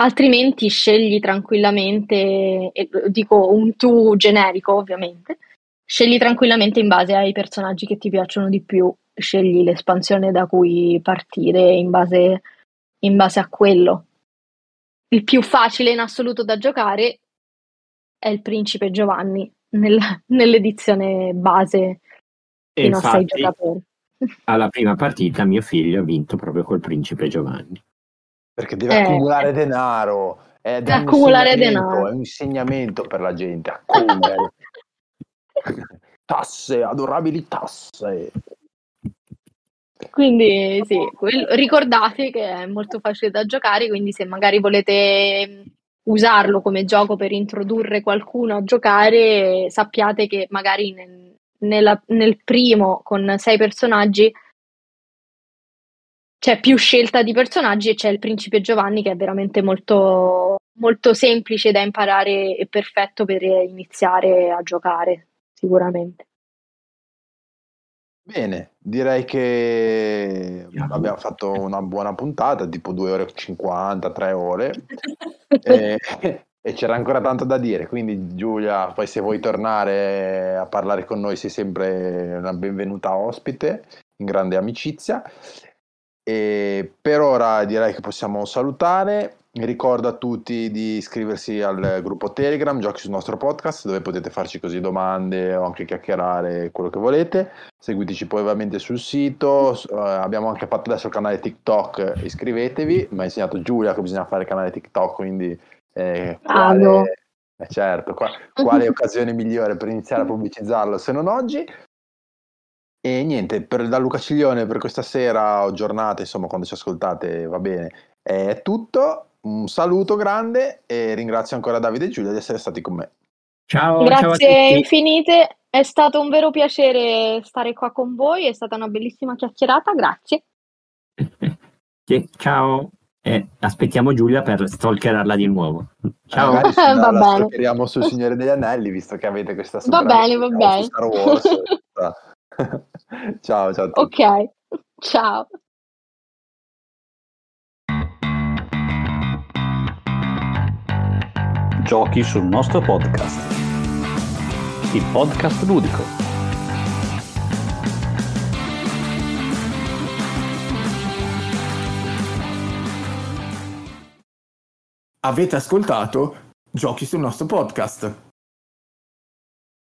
D: Altrimenti scegli tranquillamente, e dico un tu generico ovviamente, scegli tranquillamente in base ai personaggi che ti piacciono di più, scegli l'espansione da cui partire in base, in base a quello. Il più facile in assoluto da giocare è il Principe Giovanni nel- nell'edizione base
C: E
D: sei
C: infatti,
D: giocatori.
C: alla prima partita mio figlio ha vinto proprio col principe Giovanni.
A: Perché deve
D: Eh.
A: accumulare denaro. Ed è
D: Accumulare denaro.
A: È un insegnamento per la gente. Accumulare. tasse, adorabili tasse.
D: Quindi sì, ricordate che è molto facile da giocare, quindi se magari volete mh, usarlo come gioco per introdurre qualcuno a giocare, sappiate che magari nel, nella- nel primo con sei personaggi c'è più scelta di personaggi e c'è il principe Giovanni che è veramente molto, molto semplice da imparare e perfetto per iniziare a giocare, sicuramente.
A: Bene, direi che abbiamo fatto una buona puntata, tipo 2 ore e 50, 3 ore. e, e c'era ancora tanto da dire, quindi Giulia, poi se vuoi tornare a parlare con noi sei sempre una benvenuta ospite, in grande amicizia. E per ora direi che possiamo salutare. ricordo a tutti di iscriversi al gruppo Telegram, Giochi sul nostro podcast, dove potete farci così domande o anche chiacchierare quello che volete. Seguiteci poi ovviamente sul sito, uh, abbiamo anche fatto adesso il canale TikTok, iscrivetevi, mi ha insegnato Giulia che bisogna fare il canale TikTok, quindi eh, quale, eh, certo, qua, quale occasione migliore per iniziare a pubblicizzarlo se non oggi? E niente, per, da Luca Ciglione per questa sera o giornata, insomma, quando ci ascoltate va bene, è tutto. Un saluto grande e ringrazio ancora Davide e Giulia di essere stati con me.
C: Ciao,
D: Grazie
C: ciao
D: infinite, è stato un vero piacere stare qua con voi, è stata una bellissima chiacchierata, grazie.
C: ciao, e aspettiamo Giulia per stalkerarla di nuovo. Ciao.
A: Magari
D: Va
A: la
D: bene.
A: stalkeriamo sul Signore degli Anelli, visto che avete questa
D: Va bene, va bene.
A: Star Wars. ciao, ciao a tutti.
D: Ok, ciao.
B: Giochi sul nostro podcast. Il podcast ludico.
G: Avete ascoltato Giochi sul nostro podcast.